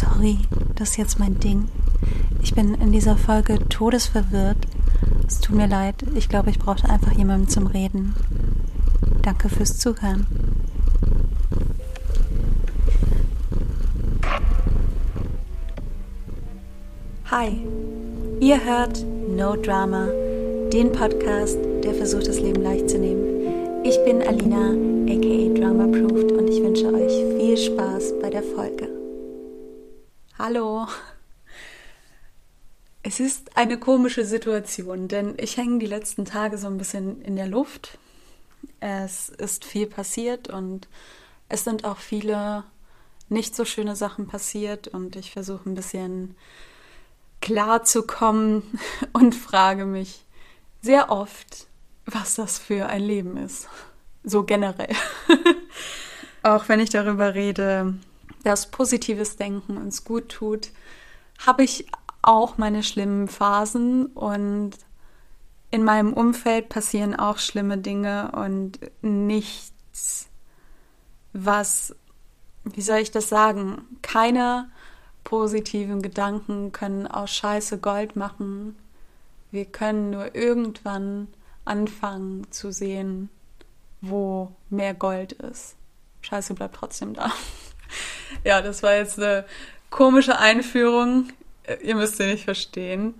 Sorry, das ist jetzt mein Ding. Ich bin in dieser Folge todesverwirrt. Es tut mir leid. Ich glaube, ich brauchte einfach jemanden zum Reden. Danke fürs Zuhören. Hi, ihr hört No Drama, den Podcast, der versucht, das Leben leicht zu nehmen. Ich bin Alina, aka Drama Proofed, und ich wünsche euch viel Spaß bei der Folge. Hallo. Es ist eine komische Situation, denn ich hänge die letzten Tage so ein bisschen in der Luft. Es ist viel passiert und es sind auch viele nicht so schöne Sachen passiert und ich versuche ein bisschen klar zu kommen und frage mich sehr oft, was das für ein Leben ist. So generell. auch wenn ich darüber rede, dass positives Denken uns gut tut, habe ich auch meine schlimmen Phasen und in meinem Umfeld passieren auch schlimme Dinge und nichts, was, wie soll ich das sagen, keine positiven Gedanken können aus Scheiße Gold machen. Wir können nur irgendwann anfangen zu sehen, wo mehr Gold ist. Scheiße bleibt trotzdem da. ja, das war jetzt eine komische Einführung. Ihr müsst sie nicht verstehen.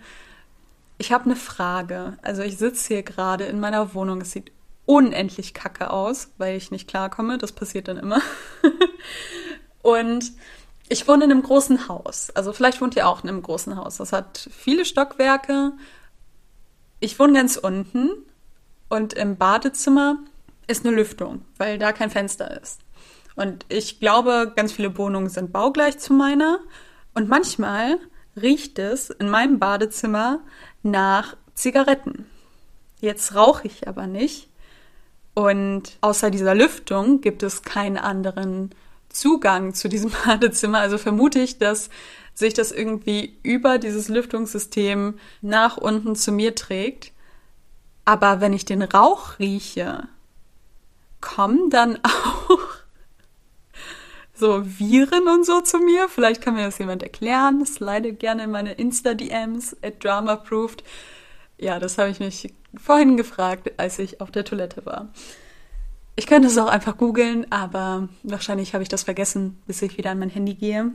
Ich habe eine Frage. Also ich sitze hier gerade in meiner Wohnung. Es sieht unendlich kacke aus, weil ich nicht klarkomme. Das passiert dann immer. Und ich wohne in einem großen Haus. Also vielleicht wohnt ihr auch in einem großen Haus. Das hat viele Stockwerke. Ich wohne ganz unten und im Badezimmer ist eine Lüftung, weil da kein Fenster ist. Und ich glaube, ganz viele Wohnungen sind baugleich zu meiner. Und manchmal riecht es in meinem Badezimmer nach Zigaretten. Jetzt rauche ich aber nicht. Und außer dieser Lüftung gibt es keinen anderen Zugang zu diesem Badezimmer. Also vermute ich, dass sich das irgendwie über dieses Lüftungssystem nach unten zu mir trägt. Aber wenn ich den Rauch rieche, kommen dann auch so Viren und so zu mir. Vielleicht kann mir das jemand erklären. Slide gerne in meine Insta-DMs at dramaproofed. Ja, das habe ich mich vorhin gefragt, als ich auf der Toilette war. Ich könnte es auch einfach googeln, aber wahrscheinlich habe ich das vergessen, bis ich wieder an mein Handy gehe.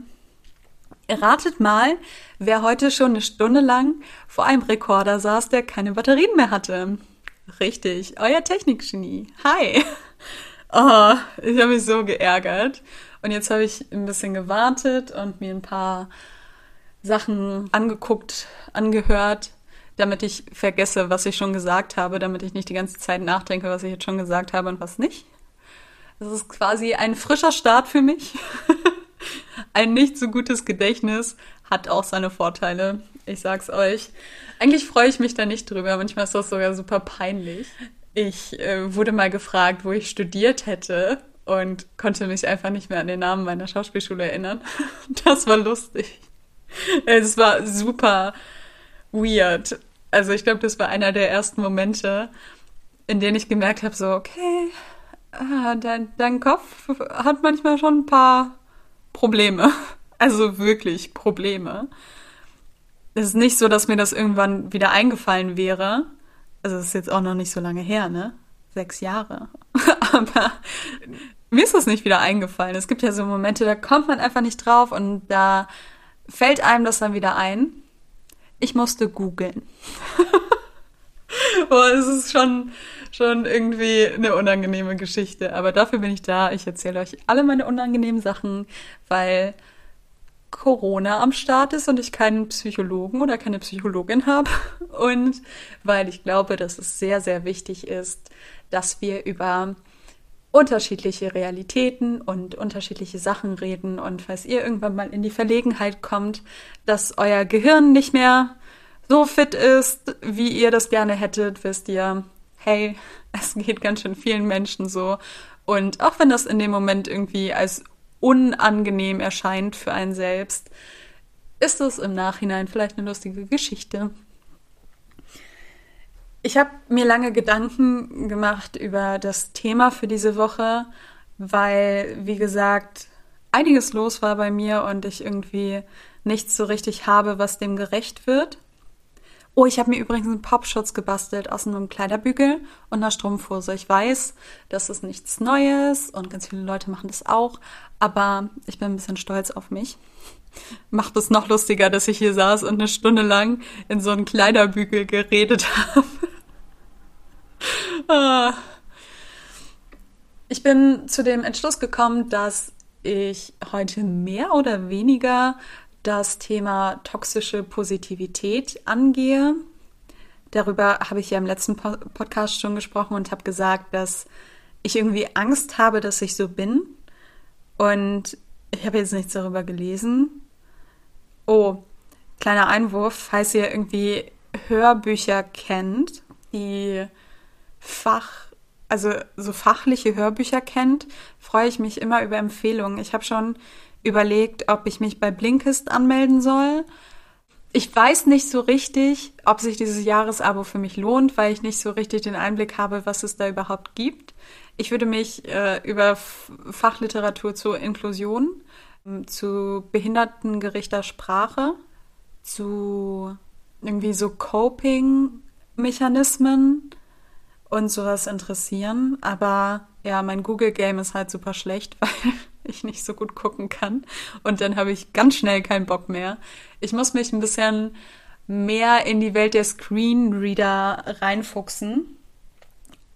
Ratet mal, wer heute schon eine Stunde lang vor einem Rekorder saß, der keine Batterien mehr hatte. Richtig, euer Technikgenie. Hi. Oh, ich habe mich so geärgert. Und jetzt habe ich ein bisschen gewartet und mir ein paar Sachen angeguckt, angehört, damit ich vergesse, was ich schon gesagt habe, damit ich nicht die ganze Zeit nachdenke, was ich jetzt schon gesagt habe und was nicht. Das ist quasi ein frischer Start für mich. ein nicht so gutes Gedächtnis hat auch seine Vorteile. Ich sag's euch. Eigentlich freue ich mich da nicht drüber. Manchmal ist das sogar super peinlich. Ich äh, wurde mal gefragt, wo ich studiert hätte und konnte mich einfach nicht mehr an den Namen meiner Schauspielschule erinnern. Das war lustig. Es war super weird. Also ich glaube, das war einer der ersten Momente, in denen ich gemerkt habe, so, okay, äh, dein, dein Kopf hat manchmal schon ein paar Probleme. Also wirklich Probleme. Es ist nicht so, dass mir das irgendwann wieder eingefallen wäre. Also es ist jetzt auch noch nicht so lange her, ne? Sechs Jahre. Aber mir ist das nicht wieder eingefallen. Es gibt ja so Momente, da kommt man einfach nicht drauf und da fällt einem das dann wieder ein. Ich musste googeln. Boah, es ist schon, schon irgendwie eine unangenehme Geschichte. Aber dafür bin ich da. Ich erzähle euch alle meine unangenehmen Sachen, weil Corona am Start ist und ich keinen Psychologen oder keine Psychologin habe. Und weil ich glaube, dass es sehr, sehr wichtig ist, dass wir über unterschiedliche Realitäten und unterschiedliche Sachen reden. Und falls ihr irgendwann mal in die Verlegenheit kommt, dass euer Gehirn nicht mehr so fit ist, wie ihr das gerne hättet, wisst ihr, hey, es geht ganz schön vielen Menschen so. Und auch wenn das in dem Moment irgendwie als unangenehm erscheint für einen selbst, ist es im Nachhinein vielleicht eine lustige Geschichte. Ich habe mir lange Gedanken gemacht über das Thema für diese Woche, weil, wie gesagt, einiges los war bei mir und ich irgendwie nichts so richtig habe, was dem gerecht wird. Oh, ich habe mir übrigens einen Popschutz gebastelt aus einem Kleiderbügel und einer Strumpfhose. Ich weiß, das ist nichts Neues und ganz viele Leute machen das auch, aber ich bin ein bisschen stolz auf mich. Macht es noch lustiger, dass ich hier saß und eine Stunde lang in so einen Kleiderbügel geredet habe. Ich bin zu dem Entschluss gekommen, dass ich heute mehr oder weniger das Thema toxische Positivität angehe. Darüber habe ich ja im letzten Podcast schon gesprochen und habe gesagt, dass ich irgendwie Angst habe, dass ich so bin. Und ich habe jetzt nichts darüber gelesen. Oh, kleiner Einwurf, falls ihr irgendwie Hörbücher kennt, die Fach, also so fachliche Hörbücher kennt, freue ich mich immer über Empfehlungen. Ich habe schon überlegt, ob ich mich bei Blinkist anmelden soll. Ich weiß nicht so richtig, ob sich dieses Jahresabo für mich lohnt, weil ich nicht so richtig den Einblick habe, was es da überhaupt gibt. Ich würde mich äh, über Fachliteratur zur Inklusion, ähm, zu behindertengerechter Sprache, zu irgendwie so Coping-Mechanismen und sowas interessieren. Aber ja, mein Google-Game ist halt super schlecht, weil ich nicht so gut gucken kann. Und dann habe ich ganz schnell keinen Bock mehr. Ich muss mich ein bisschen mehr in die Welt der Screenreader reinfuchsen.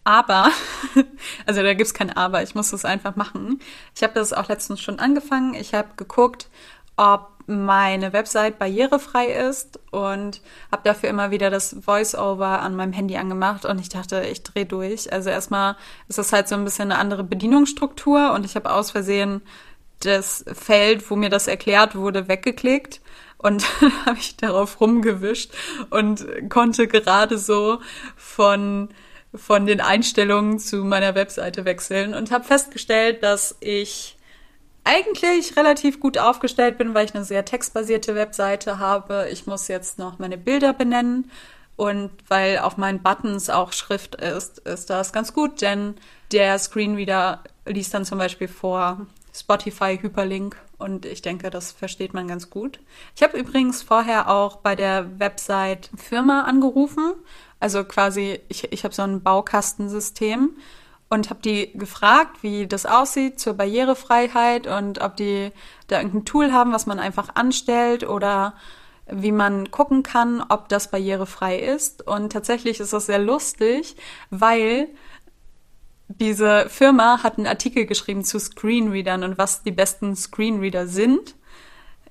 Aber, also da gibt es kein Aber, ich muss das einfach machen. Ich habe das auch letztens schon angefangen. Ich habe geguckt, ob meine Website barrierefrei ist und habe dafür immer wieder das Voice-Over an meinem Handy angemacht und ich dachte, ich drehe durch. Also erstmal ist das halt so ein bisschen eine andere Bedienungsstruktur und ich habe aus Versehen das Feld, wo mir das erklärt wurde, weggeklickt und habe ich darauf rumgewischt und konnte gerade so von von den Einstellungen zu meiner Webseite wechseln und habe festgestellt, dass ich eigentlich relativ gut aufgestellt bin, weil ich eine sehr textbasierte Webseite habe. Ich muss jetzt noch meine Bilder benennen und weil auf meinen Buttons auch Schrift ist, ist das ganz gut, denn der Screenreader liest dann zum Beispiel vor Spotify Hyperlink und ich denke, das versteht man ganz gut. Ich habe übrigens vorher auch bei der Website Firma angerufen, also quasi ich, ich habe so ein Baukastensystem und habe die gefragt, wie das aussieht zur Barrierefreiheit und ob die da irgendein Tool haben, was man einfach anstellt oder wie man gucken kann, ob das barrierefrei ist. Und tatsächlich ist das sehr lustig, weil diese Firma hat einen Artikel geschrieben zu Screenreadern und was die besten Screenreader sind.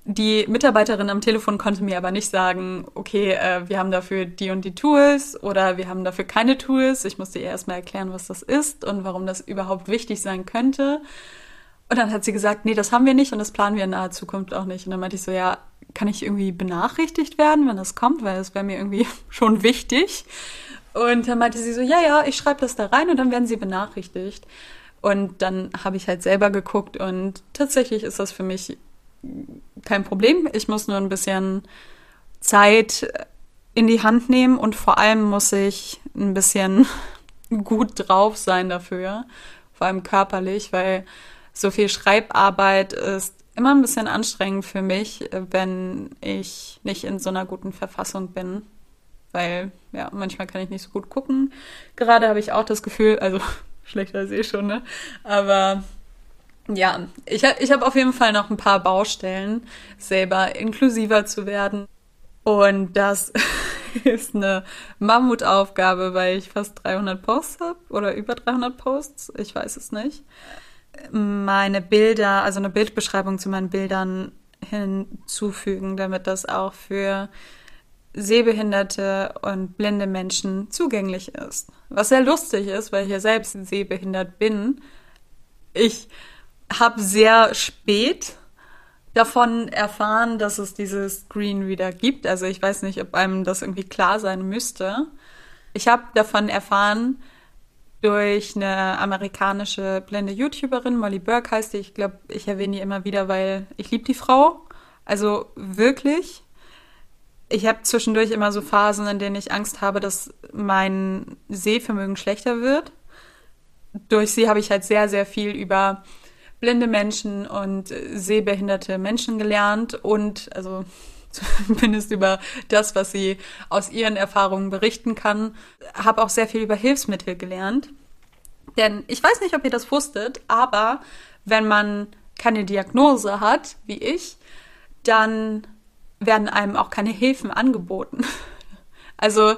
Die Mitarbeiterin am Telefon konnte mir aber nicht sagen, okay, äh, wir haben dafür die und die Tools oder wir haben dafür keine Tools. Ich musste ihr erstmal erklären, was das ist und warum das überhaupt wichtig sein könnte. Und dann hat sie gesagt, nee, das haben wir nicht und das planen wir in naher Zukunft auch nicht. Und dann meinte ich so, ja, kann ich irgendwie benachrichtigt werden, wenn das kommt, weil das wäre mir irgendwie schon wichtig. Und dann meinte sie so, ja, ja, ich schreibe das da rein und dann werden sie benachrichtigt. Und dann habe ich halt selber geguckt und tatsächlich ist das für mich kein Problem. Ich muss nur ein bisschen Zeit in die Hand nehmen und vor allem muss ich ein bisschen gut drauf sein dafür, vor allem körperlich, weil so viel Schreibarbeit ist immer ein bisschen anstrengend für mich, wenn ich nicht in so einer guten Verfassung bin. Weil, ja, manchmal kann ich nicht so gut gucken. Gerade habe ich auch das Gefühl, also schlechter als eh schon, ne? Aber ja, ich, ich habe auf jeden Fall noch ein paar Baustellen, selber inklusiver zu werden. Und das ist eine Mammutaufgabe, weil ich fast 300 Posts habe oder über 300 Posts, ich weiß es nicht. Meine Bilder, also eine Bildbeschreibung zu meinen Bildern hinzufügen, damit das auch für sehbehinderte und blinde Menschen zugänglich ist. Was sehr lustig ist, weil ich ja selbst sehbehindert bin. Ich habe sehr spät davon erfahren, dass es dieses Screenreader gibt. Also ich weiß nicht, ob einem das irgendwie klar sein müsste. Ich habe davon erfahren durch eine amerikanische blinde YouTuberin, Molly Burke heißt die. Ich glaube, ich erwähne die immer wieder, weil ich liebe die Frau. Also wirklich. Ich habe zwischendurch immer so Phasen, in denen ich Angst habe, dass mein Sehvermögen schlechter wird. Durch sie habe ich halt sehr, sehr viel über blinde Menschen und sehbehinderte Menschen gelernt und also zumindest über das, was sie aus ihren Erfahrungen berichten kann. Habe auch sehr viel über Hilfsmittel gelernt. Denn ich weiß nicht, ob ihr das wusstet, aber wenn man keine Diagnose hat, wie ich, dann werden einem auch keine Hilfen angeboten. Also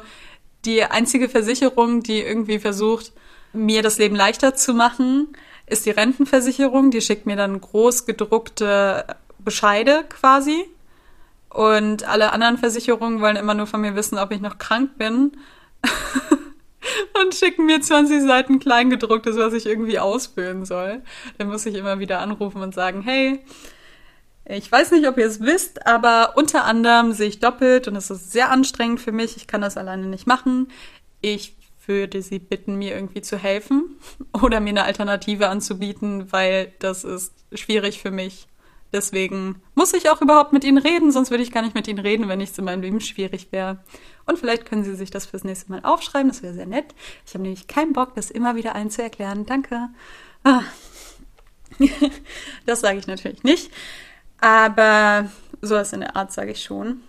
die einzige Versicherung, die irgendwie versucht, mir das Leben leichter zu machen, ist die Rentenversicherung. Die schickt mir dann groß gedruckte Bescheide quasi. Und alle anderen Versicherungen wollen immer nur von mir wissen, ob ich noch krank bin. und schicken mir 20 Seiten Kleingedrucktes, was ich irgendwie ausfüllen soll. Dann muss ich immer wieder anrufen und sagen, hey, ich weiß nicht, ob ihr es wisst, aber unter anderem sehe ich doppelt und es ist sehr anstrengend für mich. Ich kann das alleine nicht machen. Ich würde Sie bitten, mir irgendwie zu helfen oder mir eine Alternative anzubieten, weil das ist schwierig für mich. Deswegen muss ich auch überhaupt mit Ihnen reden, sonst würde ich gar nicht mit Ihnen reden, wenn nichts in meinem Leben schwierig wäre. Und vielleicht können Sie sich das fürs nächste Mal aufschreiben, das wäre sehr nett. Ich habe nämlich keinen Bock, das immer wieder allen zu erklären. Danke. Ah. das sage ich natürlich nicht. Aber sowas in der Art sage ich schon.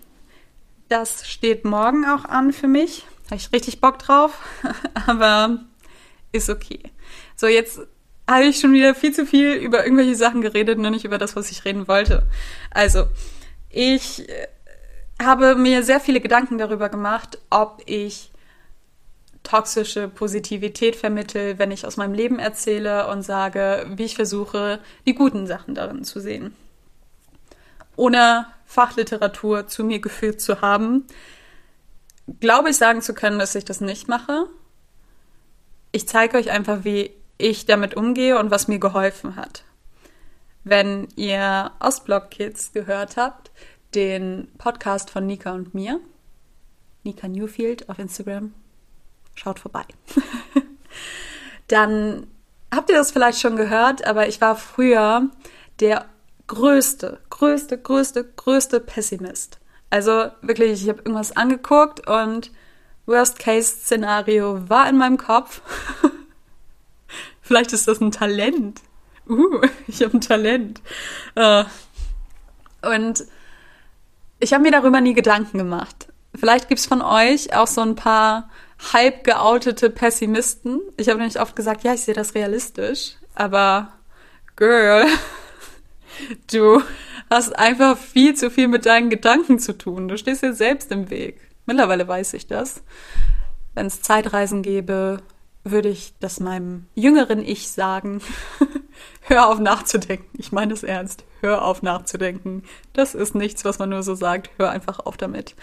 Das steht morgen auch an für mich. Habe ich richtig Bock drauf. Aber ist okay. So, jetzt habe ich schon wieder viel zu viel über irgendwelche Sachen geredet, nur nicht über das, was ich reden wollte. Also, ich äh, habe mir sehr viele Gedanken darüber gemacht, ob ich toxische Positivität vermittel, wenn ich aus meinem Leben erzähle und sage, wie ich versuche, die guten Sachen darin zu sehen ohne Fachliteratur zu mir geführt zu haben, glaube ich sagen zu können, dass ich das nicht mache. Ich zeige euch einfach, wie ich damit umgehe und was mir geholfen hat. Wenn ihr Ostblock Kids gehört habt, den Podcast von Nika und mir, Nika Newfield auf Instagram, schaut vorbei. Dann habt ihr das vielleicht schon gehört, aber ich war früher der größte, größte, größte, größte Pessimist. Also wirklich, ich habe irgendwas angeguckt und Worst-Case-Szenario war in meinem Kopf. Vielleicht ist das ein Talent. Uh, ich habe ein Talent. Uh. Und ich habe mir darüber nie Gedanken gemacht. Vielleicht gibt es von euch auch so ein paar halb geoutete Pessimisten. Ich habe nämlich oft gesagt, ja, ich sehe das realistisch. Aber, Girl, Du hast einfach viel zu viel mit deinen Gedanken zu tun. Du stehst dir selbst im Weg. Mittlerweile weiß ich das. Wenn es Zeitreisen gäbe, würde ich das meinem jüngeren Ich sagen. Hör auf nachzudenken. Ich meine es ernst. Hör auf nachzudenken. Das ist nichts, was man nur so sagt. Hör einfach auf damit.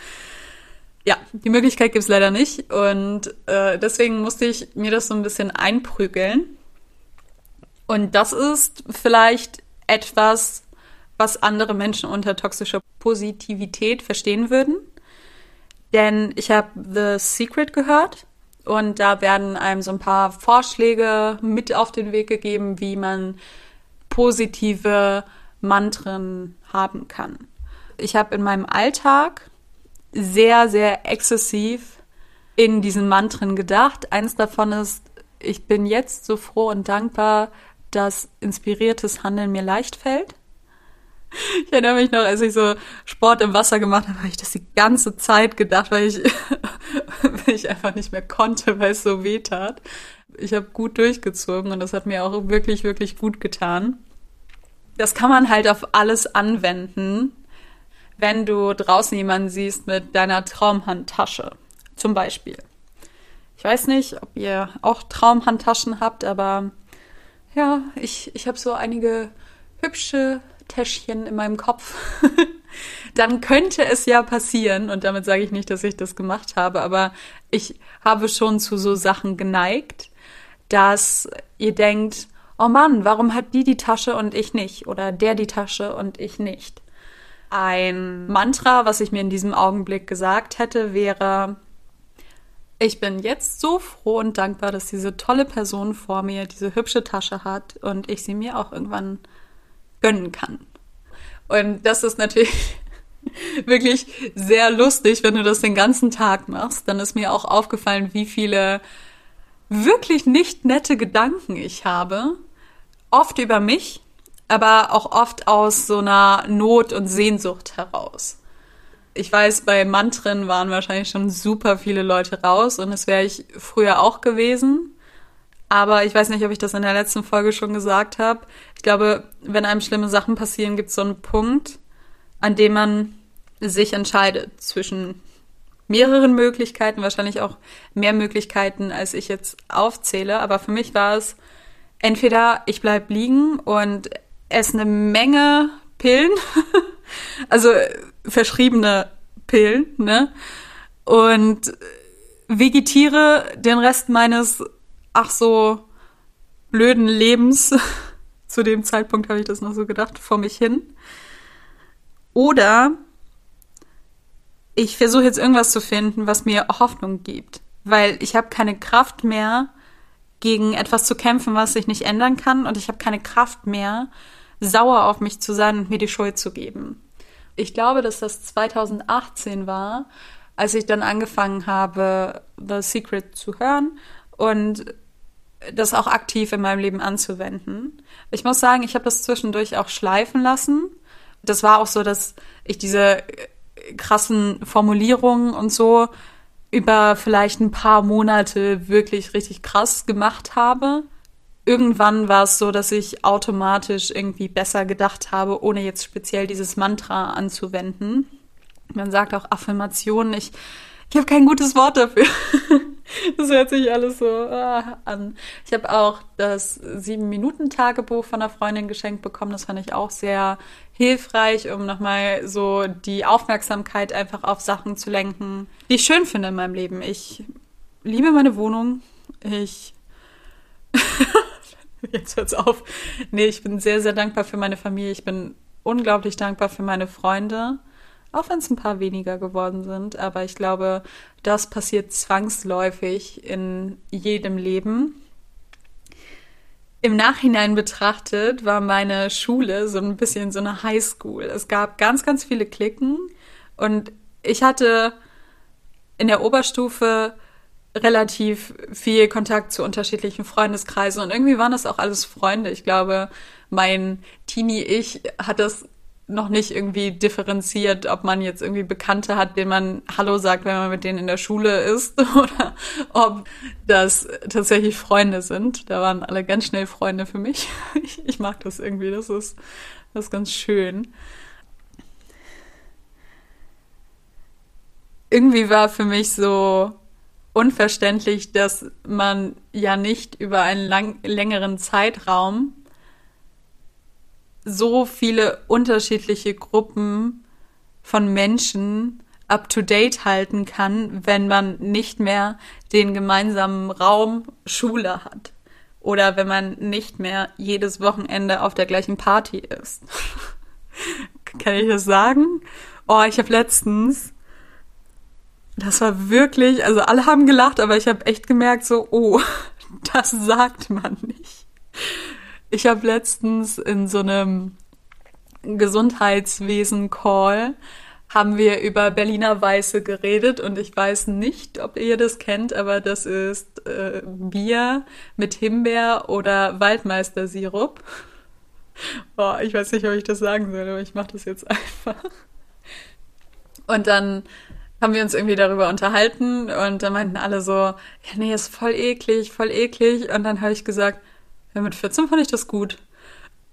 Ja, die Möglichkeit gibt es leider nicht. Und äh, deswegen musste ich mir das so ein bisschen einprügeln. Und das ist vielleicht etwas, was andere Menschen unter toxischer Positivität verstehen würden. Denn ich habe The Secret gehört und da werden einem so ein paar Vorschläge mit auf den Weg gegeben, wie man positive Mantren haben kann. Ich habe in meinem Alltag sehr, sehr exzessiv in diesen Mantren gedacht. Eins davon ist, ich bin jetzt so froh und dankbar, dass inspiriertes Handeln mir leicht fällt. Ich erinnere mich noch, als ich so Sport im Wasser gemacht habe, habe ich das die ganze Zeit gedacht, weil ich, weil ich einfach nicht mehr konnte, weil es so weh tat. Ich habe gut durchgezogen und das hat mir auch wirklich, wirklich gut getan. Das kann man halt auf alles anwenden, wenn du draußen jemanden siehst mit deiner Traumhandtasche, zum Beispiel. Ich weiß nicht, ob ihr auch Traumhandtaschen habt, aber ja, ich, ich habe so einige hübsche Täschchen in meinem Kopf. Dann könnte es ja passieren, und damit sage ich nicht, dass ich das gemacht habe, aber ich habe schon zu so Sachen geneigt, dass ihr denkt, oh Mann, warum hat die die Tasche und ich nicht? Oder der die Tasche und ich nicht? Ein Mantra, was ich mir in diesem Augenblick gesagt hätte, wäre, ich bin jetzt so froh und dankbar, dass diese tolle Person vor mir diese hübsche Tasche hat und ich sie mir auch irgendwann gönnen kann. Und das ist natürlich wirklich sehr lustig, wenn du das den ganzen Tag machst. Dann ist mir auch aufgefallen, wie viele wirklich nicht nette Gedanken ich habe. Oft über mich aber auch oft aus so einer Not und Sehnsucht heraus. Ich weiß, bei Mantren waren wahrscheinlich schon super viele Leute raus und das wäre ich früher auch gewesen. Aber ich weiß nicht, ob ich das in der letzten Folge schon gesagt habe. Ich glaube, wenn einem schlimme Sachen passieren, gibt es so einen Punkt, an dem man sich entscheidet zwischen mehreren Möglichkeiten, wahrscheinlich auch mehr Möglichkeiten, als ich jetzt aufzähle. Aber für mich war es entweder ich bleib liegen und esse eine Menge Pillen, also verschriebene Pillen, ne? Und vegetiere den Rest meines ach so blöden Lebens. Zu dem Zeitpunkt habe ich das noch so gedacht, vor mich hin. Oder ich versuche jetzt irgendwas zu finden, was mir Hoffnung gibt, weil ich habe keine Kraft mehr, gegen etwas zu kämpfen, was sich nicht ändern kann und ich habe keine Kraft mehr, sauer auf mich zu sein und mir die Schuld zu geben. Ich glaube, dass das 2018 war, als ich dann angefangen habe, The Secret zu hören und das auch aktiv in meinem Leben anzuwenden. Ich muss sagen, ich habe das zwischendurch auch schleifen lassen. Das war auch so, dass ich diese krassen Formulierungen und so über vielleicht ein paar Monate wirklich richtig krass gemacht habe. Irgendwann war es so, dass ich automatisch irgendwie besser gedacht habe, ohne jetzt speziell dieses Mantra anzuwenden. Man sagt auch Affirmationen. Ich, ich habe kein gutes Wort dafür. Das hört sich alles so ah, an. Ich habe auch das Sieben-Minuten-Tagebuch von einer Freundin geschenkt bekommen. Das fand ich auch sehr hilfreich, um nochmal so die Aufmerksamkeit einfach auf Sachen zu lenken, die ich schön finde in meinem Leben. Ich liebe meine Wohnung. Ich. Jetzt hört's auf. Nee, ich bin sehr, sehr dankbar für meine Familie. Ich bin unglaublich dankbar für meine Freunde. Auch wenn es ein paar weniger geworden sind. Aber ich glaube, das passiert zwangsläufig in jedem Leben. Im Nachhinein betrachtet war meine Schule so ein bisschen so eine Highschool. Es gab ganz, ganz viele Klicken und ich hatte in der Oberstufe relativ viel Kontakt zu unterschiedlichen Freundeskreisen und irgendwie waren das auch alles Freunde. Ich glaube, mein Teenie-Ich hat das noch nicht irgendwie differenziert, ob man jetzt irgendwie Bekannte hat, denen man Hallo sagt, wenn man mit denen in der Schule ist, oder ob das tatsächlich Freunde sind. Da waren alle ganz schnell Freunde für mich. Ich, ich mag das irgendwie, das ist, das ist ganz schön. Irgendwie war für mich so unverständlich, dass man ja nicht über einen lang, längeren Zeitraum so viele unterschiedliche Gruppen von Menschen up-to-date halten kann, wenn man nicht mehr den gemeinsamen Raum Schule hat. Oder wenn man nicht mehr jedes Wochenende auf der gleichen Party ist. kann ich das sagen? Oh, ich habe letztens, das war wirklich, also alle haben gelacht, aber ich habe echt gemerkt, so, oh, das sagt man nicht. Ich habe letztens in so einem Gesundheitswesen-Call haben wir über Berliner Weiße geredet und ich weiß nicht, ob ihr das kennt, aber das ist äh, Bier mit Himbeer oder Waldmeistersirup. Boah, ich weiß nicht, ob ich das sagen soll, aber ich mache das jetzt einfach. Und dann haben wir uns irgendwie darüber unterhalten und dann meinten alle so, ja, nee, ist voll eklig, voll eklig. Und dann habe ich gesagt, ja, mit 14 fand ich das gut.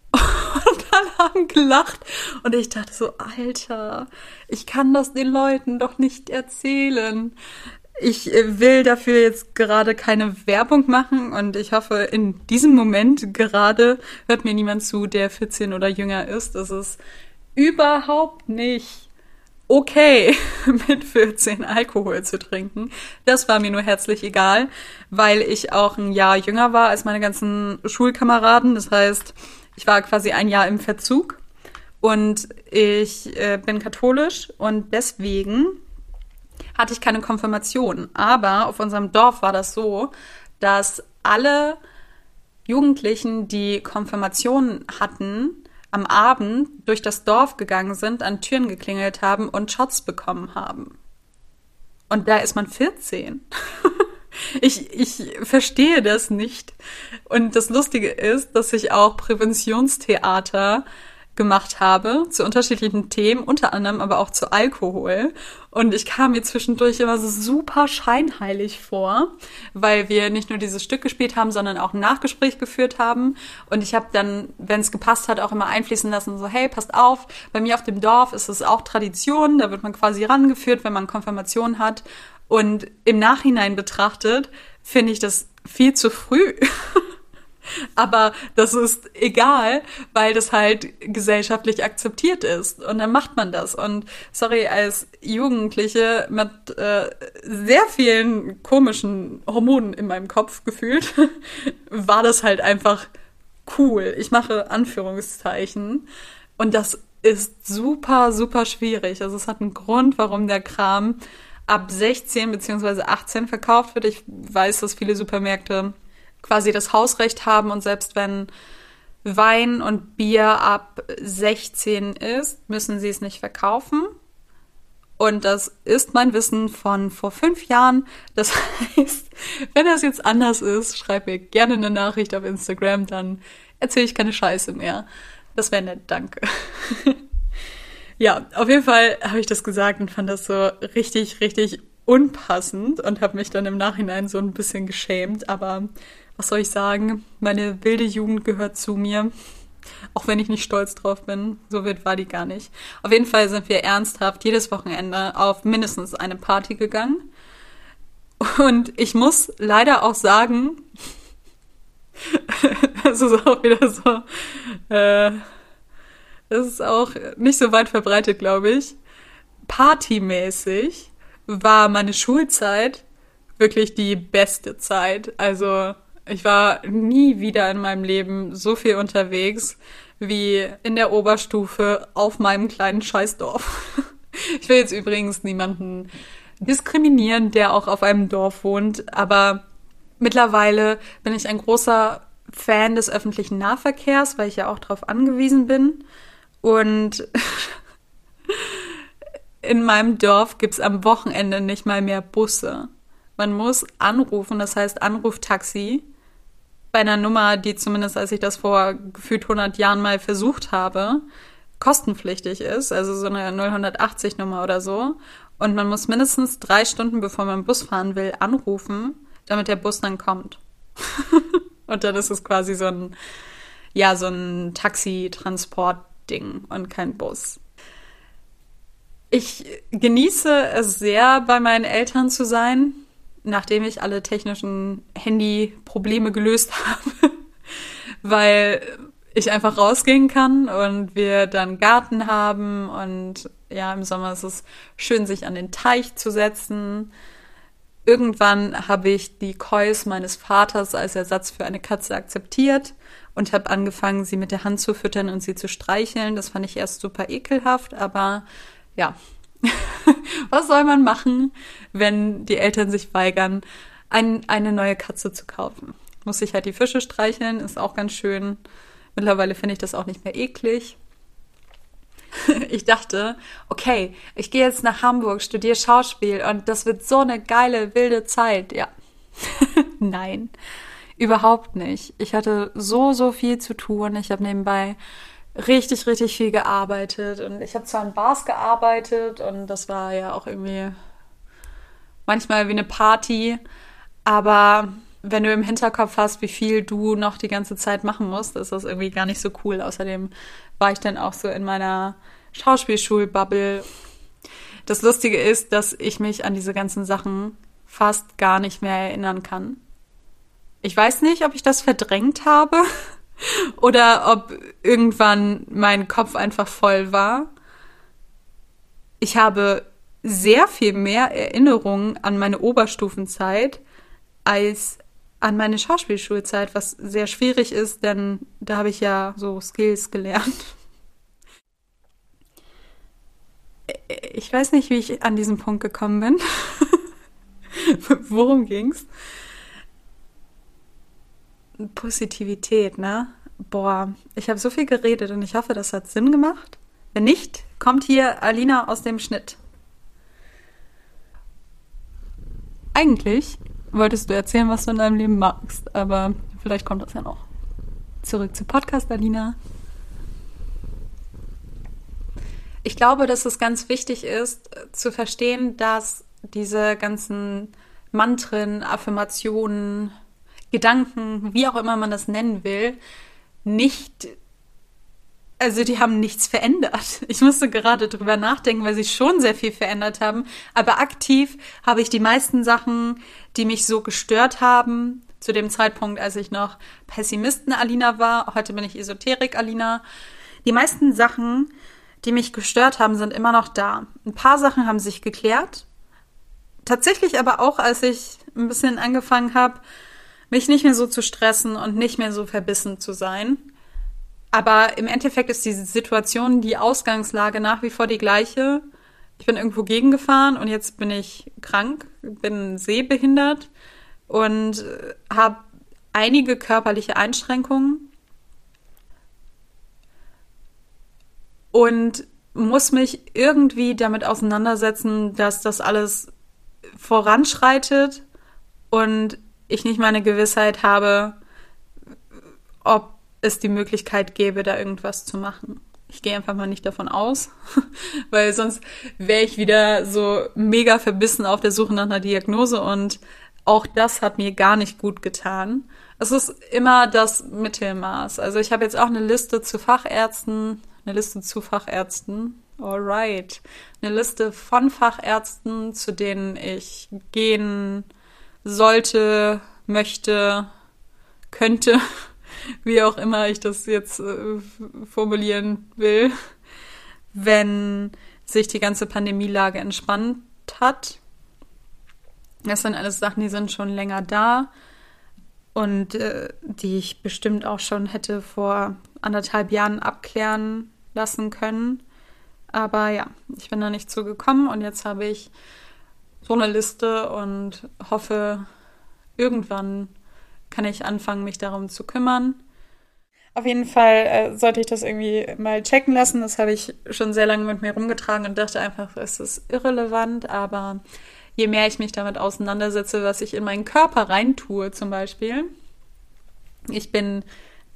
Und dann haben gelacht. Und ich dachte so, Alter, ich kann das den Leuten doch nicht erzählen. Ich äh, will dafür jetzt gerade keine Werbung machen und ich hoffe, in diesem Moment gerade hört mir niemand zu, der 14 oder jünger ist. Das ist überhaupt nicht okay, mit 14 Alkohol zu trinken. Das war mir nur herzlich egal, weil ich auch ein Jahr jünger war als meine ganzen Schulkameraden. Das heißt, ich war quasi ein Jahr im Verzug und ich äh, bin katholisch und deswegen hatte ich keine Konfirmation. Aber auf unserem Dorf war das so, dass alle Jugendlichen, die Konfirmation hatten, am Abend durch das Dorf gegangen sind, an Türen geklingelt haben und Shots bekommen haben. Und da ist man 14. Ich, ich verstehe das nicht. Und das Lustige ist, dass ich auch Präventionstheater gemacht habe zu unterschiedlichen Themen, unter anderem aber auch zu Alkohol. Und ich kam mir zwischendurch immer so super scheinheilig vor, weil wir nicht nur dieses Stück gespielt haben, sondern auch ein Nachgespräch geführt haben. Und ich habe dann, wenn es gepasst hat, auch immer einfließen lassen, so hey, passt auf, bei mir auf dem Dorf ist es auch Tradition, da wird man quasi rangeführt, wenn man Konfirmation hat. Und im Nachhinein betrachtet finde ich das viel zu früh. Aber das ist egal, weil das halt gesellschaftlich akzeptiert ist. Und dann macht man das. Und sorry, als Jugendliche mit äh, sehr vielen komischen Hormonen in meinem Kopf gefühlt, war das halt einfach cool. Ich mache Anführungszeichen. Und das ist super, super schwierig. Also es hat einen Grund, warum der Kram ab 16 beziehungsweise 18 verkauft wird. Ich weiß, dass viele Supermärkte quasi das Hausrecht haben und selbst wenn Wein und Bier ab 16 ist, müssen sie es nicht verkaufen. Und das ist mein Wissen von vor fünf Jahren. Das heißt, wenn das jetzt anders ist, schreib mir gerne eine Nachricht auf Instagram, dann erzähle ich keine Scheiße mehr. Das wäre nett, danke. ja, auf jeden Fall habe ich das gesagt und fand das so richtig, richtig unpassend und habe mich dann im Nachhinein so ein bisschen geschämt. Aber was soll ich sagen? Meine wilde Jugend gehört zu mir. Auch wenn ich nicht stolz drauf bin. So wild war die gar nicht. Auf jeden Fall sind wir ernsthaft jedes Wochenende auf mindestens eine Party gegangen. Und ich muss leider auch sagen, das ist auch wieder so, äh, das ist auch nicht so weit verbreitet, glaube ich. Partymäßig war meine Schulzeit wirklich die beste Zeit. Also ich war nie wieder in meinem Leben so viel unterwegs wie in der Oberstufe auf meinem kleinen Scheißdorf. Ich will jetzt übrigens niemanden diskriminieren, der auch auf einem Dorf wohnt, aber mittlerweile bin ich ein großer Fan des öffentlichen Nahverkehrs, weil ich ja auch darauf angewiesen bin. Und in meinem Dorf gibt's am Wochenende nicht mal mehr Busse. Man muss anrufen, das heißt Anruftaxi bei einer Nummer, die zumindest als ich das vor gefühlt 100 Jahren mal versucht habe, kostenpflichtig ist, also so eine 080 Nummer oder so. Und man muss mindestens drei Stunden, bevor man Bus fahren will, anrufen, damit der Bus dann kommt. und dann ist es quasi so ein, ja, so ein Taxitransport-Ding und kein Bus. Ich genieße es sehr, bei meinen Eltern zu sein nachdem ich alle technischen Handy-Probleme gelöst habe, weil ich einfach rausgehen kann und wir dann Garten haben und ja, im Sommer ist es schön, sich an den Teich zu setzen. Irgendwann habe ich die Kois meines Vaters als Ersatz für eine Katze akzeptiert und habe angefangen, sie mit der Hand zu füttern und sie zu streicheln. Das fand ich erst super ekelhaft, aber ja, Was soll man machen, wenn die Eltern sich weigern, ein, eine neue Katze zu kaufen? Muss ich halt die Fische streicheln, ist auch ganz schön. Mittlerweile finde ich das auch nicht mehr eklig. Ich dachte, okay, ich gehe jetzt nach Hamburg, studiere Schauspiel und das wird so eine geile, wilde Zeit. Ja. Nein, überhaupt nicht. Ich hatte so, so viel zu tun. Ich habe nebenbei richtig, richtig viel gearbeitet. Und ich habe zwar in Bars gearbeitet und das war ja auch irgendwie manchmal wie eine Party, aber wenn du im Hinterkopf hast, wie viel du noch die ganze Zeit machen musst, ist das irgendwie gar nicht so cool. Außerdem war ich dann auch so in meiner Schauspielschulbubble. Das Lustige ist, dass ich mich an diese ganzen Sachen fast gar nicht mehr erinnern kann. Ich weiß nicht, ob ich das verdrängt habe oder ob irgendwann mein Kopf einfach voll war. Ich habe sehr viel mehr Erinnerungen an meine Oberstufenzeit als an meine Schauspielschulzeit, was sehr schwierig ist, denn da habe ich ja so Skills gelernt. Ich weiß nicht, wie ich an diesen Punkt gekommen bin. Worum ging's? Positivität, ne? Boah, ich habe so viel geredet und ich hoffe, das hat Sinn gemacht. Wenn nicht, kommt hier Alina aus dem Schnitt. Eigentlich wolltest du erzählen, was du in deinem Leben magst, aber vielleicht kommt das ja noch. Zurück zu Podcast, Alina. Ich glaube, dass es ganz wichtig ist, zu verstehen, dass diese ganzen Mantren, Affirmationen, Gedanken, wie auch immer man das nennen will, nicht, also die haben nichts verändert. Ich musste gerade drüber nachdenken, weil sie schon sehr viel verändert haben. Aber aktiv habe ich die meisten Sachen, die mich so gestört haben, zu dem Zeitpunkt, als ich noch Pessimisten-Alina war, heute bin ich Esoterik-Alina, die meisten Sachen, die mich gestört haben, sind immer noch da. Ein paar Sachen haben sich geklärt. Tatsächlich aber auch, als ich ein bisschen angefangen habe, mich nicht mehr so zu stressen und nicht mehr so verbissen zu sein. Aber im Endeffekt ist diese Situation, die Ausgangslage nach wie vor die gleiche. Ich bin irgendwo gegengefahren und jetzt bin ich krank, bin sehbehindert und habe einige körperliche Einschränkungen und muss mich irgendwie damit auseinandersetzen, dass das alles voranschreitet und ich nicht mal eine Gewissheit habe, ob es die Möglichkeit gäbe, da irgendwas zu machen. Ich gehe einfach mal nicht davon aus, weil sonst wäre ich wieder so mega verbissen auf der Suche nach einer Diagnose und auch das hat mir gar nicht gut getan. Es ist immer das Mittelmaß. Also ich habe jetzt auch eine Liste zu Fachärzten, eine Liste zu Fachärzten. Alright. Eine Liste von Fachärzten, zu denen ich gehen sollte, möchte, könnte, wie auch immer ich das jetzt äh, formulieren will, wenn sich die ganze Pandemielage entspannt hat. Das sind alles Sachen, die sind schon länger da und äh, die ich bestimmt auch schon hätte vor anderthalb Jahren abklären lassen können. Aber ja, ich bin da nicht zugekommen und jetzt habe ich so eine Liste und hoffe, irgendwann kann ich anfangen, mich darum zu kümmern. Auf jeden Fall äh, sollte ich das irgendwie mal checken lassen. Das habe ich schon sehr lange mit mir rumgetragen und dachte einfach, es ist irrelevant. Aber je mehr ich mich damit auseinandersetze, was ich in meinen Körper reintue, zum Beispiel. Ich bin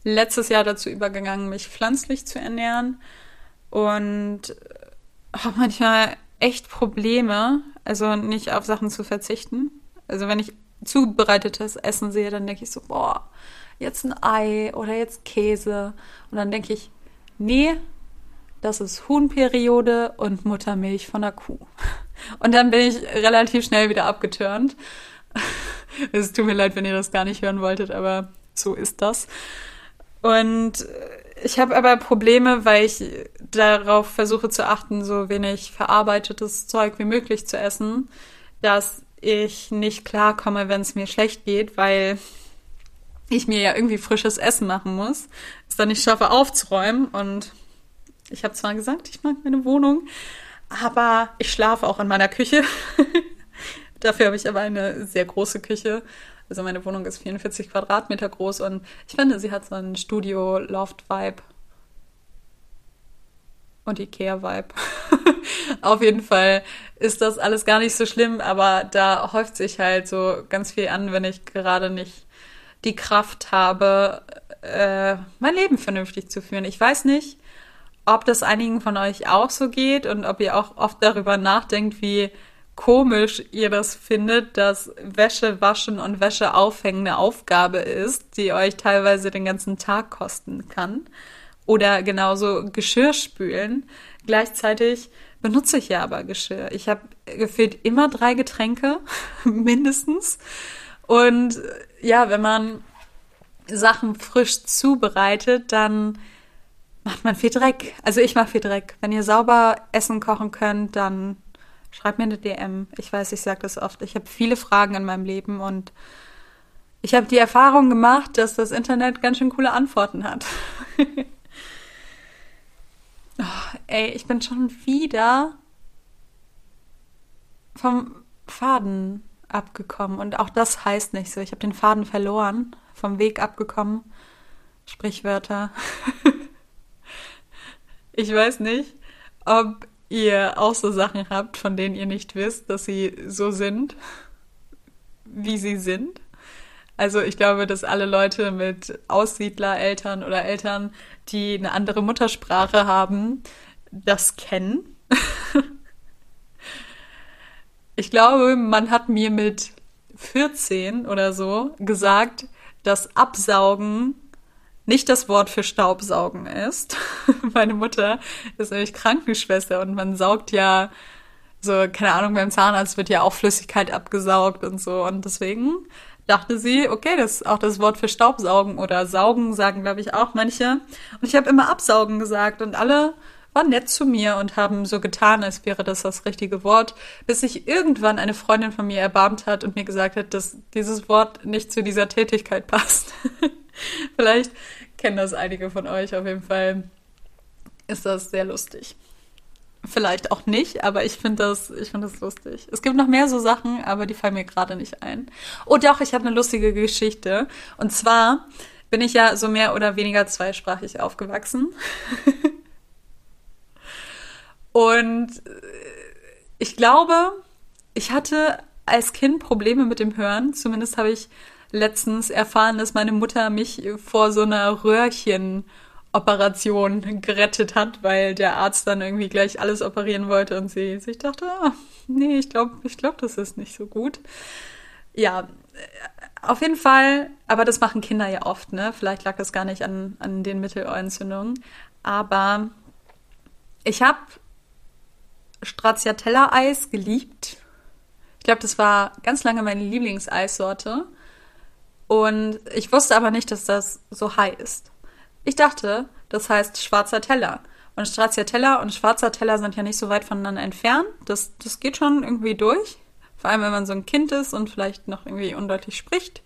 letztes Jahr dazu übergegangen, mich pflanzlich zu ernähren und habe manchmal echt Probleme, also nicht auf Sachen zu verzichten. Also wenn ich zubereitetes Essen sehe, dann denke ich so, boah, jetzt ein Ei oder jetzt Käse. Und dann denke ich, nee, das ist Huhnperiode und Muttermilch von der Kuh. Und dann bin ich relativ schnell wieder abgeturnt. Es tut mir leid, wenn ihr das gar nicht hören wolltet, aber so ist das. Und ich habe aber Probleme, weil ich darauf versuche zu achten, so wenig verarbeitetes Zeug wie möglich zu essen, dass ich nicht klarkomme, wenn es mir schlecht geht, weil ich mir ja irgendwie frisches Essen machen muss, es dann nicht schaffe aufzuräumen. Und ich habe zwar gesagt, ich mag meine Wohnung, aber ich schlafe auch in meiner Küche. Dafür habe ich aber eine sehr große Küche also meine Wohnung ist 44 Quadratmeter groß und ich finde, sie hat so einen Studio-Loft-Vibe. Und Ikea-Vibe. Auf jeden Fall ist das alles gar nicht so schlimm, aber da häuft sich halt so ganz viel an, wenn ich gerade nicht die Kraft habe, äh, mein Leben vernünftig zu führen. Ich weiß nicht, ob das einigen von euch auch so geht und ob ihr auch oft darüber nachdenkt, wie komisch ihr das findet, dass Wäsche waschen und Wäsche aufhängen eine Aufgabe ist, die euch teilweise den ganzen Tag kosten kann. Oder genauso Geschirr spülen. Gleichzeitig benutze ich ja aber Geschirr. Ich habe gefühlt immer drei Getränke, mindestens. Und ja, wenn man Sachen frisch zubereitet, dann macht man viel Dreck. Also ich mache viel Dreck. Wenn ihr sauber Essen kochen könnt, dann Schreib mir eine DM. Ich weiß, ich sage das oft. Ich habe viele Fragen in meinem Leben und ich habe die Erfahrung gemacht, dass das Internet ganz schön coole Antworten hat. oh, ey, ich bin schon wieder vom Faden abgekommen. Und auch das heißt nicht so. Ich habe den Faden verloren, vom Weg abgekommen. Sprichwörter. ich weiß nicht, ob ihr auch so Sachen habt, von denen ihr nicht wisst, dass sie so sind. wie sie sind. Also ich glaube, dass alle Leute mit Aussiedlereltern oder Eltern, die eine andere Muttersprache haben, das kennen. ich glaube, man hat mir mit 14 oder so gesagt, dass Absaugen nicht das Wort für Staubsaugen ist. Meine Mutter ist nämlich Krankenschwester und man saugt ja so, keine Ahnung, beim Zahnarzt wird ja auch Flüssigkeit abgesaugt und so. Und deswegen dachte sie, okay, das ist auch das Wort für Staubsaugen oder Saugen sagen, glaube ich, auch manche. Und ich habe immer Absaugen gesagt und alle waren nett zu mir und haben so getan, als wäre das das richtige Wort, bis sich irgendwann eine Freundin von mir erbarmt hat und mir gesagt hat, dass dieses Wort nicht zu dieser Tätigkeit passt. Vielleicht kennen das einige von euch. Auf jeden Fall ist das sehr lustig. Vielleicht auch nicht, aber ich finde das, ich das lustig. Es gibt noch mehr so Sachen, aber die fallen mir gerade nicht ein. Oh doch, ich habe eine lustige Geschichte. Und zwar bin ich ja so mehr oder weniger zweisprachig aufgewachsen. Und äh, ich glaube, ich hatte als Kind Probleme mit dem Hören. Zumindest habe ich letztens erfahren, dass meine Mutter mich vor so einer Röhrchenoperation gerettet hat, weil der Arzt dann irgendwie gleich alles operieren wollte und sie sich dachte, ah, nee, ich glaube, ich glaube, das ist nicht so gut. Ja, auf jeden Fall, aber das machen Kinder ja oft, ne? Vielleicht lag das gar nicht an, an den Mittelohrentzündungen. Aber ich habe Stracciatella-Eis geliebt. Ich glaube, das war ganz lange meine Lieblingseissorte. Und ich wusste aber nicht, dass das so heißt. Ich dachte, das heißt schwarzer Teller. Und Stracciatella und schwarzer Teller sind ja nicht so weit voneinander entfernt. Das, das geht schon irgendwie durch. Vor allem, wenn man so ein Kind ist und vielleicht noch irgendwie undeutlich spricht.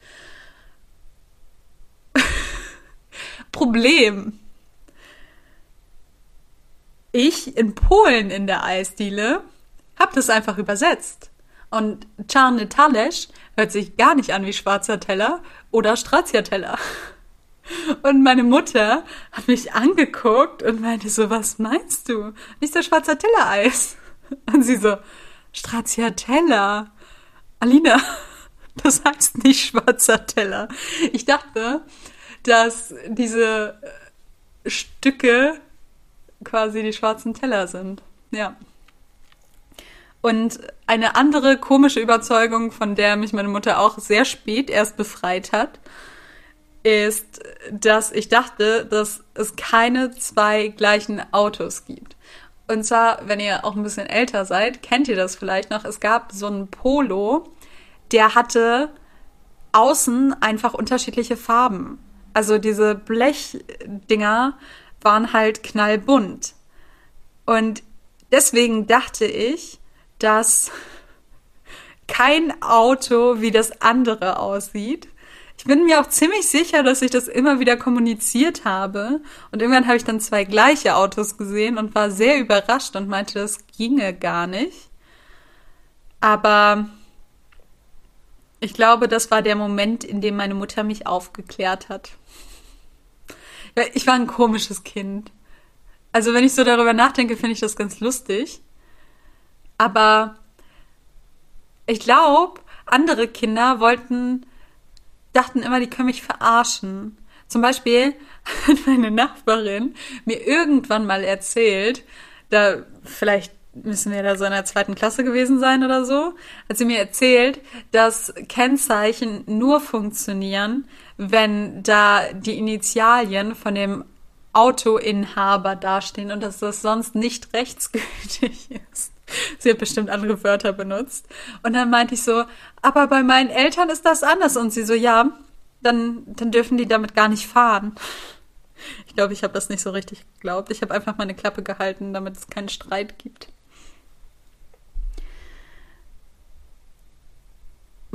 Problem. Ich in Polen in der Eisdiele habe das einfach übersetzt. Und Czarny Talerz hört sich gar nicht an wie schwarzer Teller oder Stracciatella. Und meine Mutter hat mich angeguckt und meinte so, was meinst du? Nicht der schwarzer Teller-Eis. Und sie so, Stracciatella. Alina, das heißt nicht schwarzer Teller. Ich dachte, dass diese Stücke quasi die schwarzen Teller sind. Ja. Und eine andere komische Überzeugung, von der mich meine Mutter auch sehr spät erst befreit hat, ist, dass ich dachte, dass es keine zwei gleichen Autos gibt. Und zwar, wenn ihr auch ein bisschen älter seid, kennt ihr das vielleicht noch. Es gab so einen Polo, der hatte außen einfach unterschiedliche Farben. Also diese Blechdinger waren halt knallbunt. Und deswegen dachte ich, dass kein Auto wie das andere aussieht. Ich bin mir auch ziemlich sicher, dass ich das immer wieder kommuniziert habe. Und irgendwann habe ich dann zwei gleiche Autos gesehen und war sehr überrascht und meinte, das ginge gar nicht. Aber ich glaube, das war der Moment, in dem meine Mutter mich aufgeklärt hat. Ich war ein komisches Kind. Also wenn ich so darüber nachdenke, finde ich das ganz lustig. Aber ich glaube, andere Kinder wollten, dachten immer, die können mich verarschen. Zum Beispiel hat meine Nachbarin mir irgendwann mal erzählt, da vielleicht müssen wir da so in der zweiten Klasse gewesen sein oder so, hat sie mir erzählt, dass Kennzeichen nur funktionieren, wenn da die Initialien von dem Autoinhaber dastehen und dass das sonst nicht rechtsgültig ist. Sie hat bestimmt andere Wörter benutzt. Und dann meinte ich so, aber bei meinen Eltern ist das anders. Und sie so, ja, dann, dann dürfen die damit gar nicht fahren. Ich glaube, ich habe das nicht so richtig geglaubt. Ich habe einfach meine Klappe gehalten, damit es keinen Streit gibt.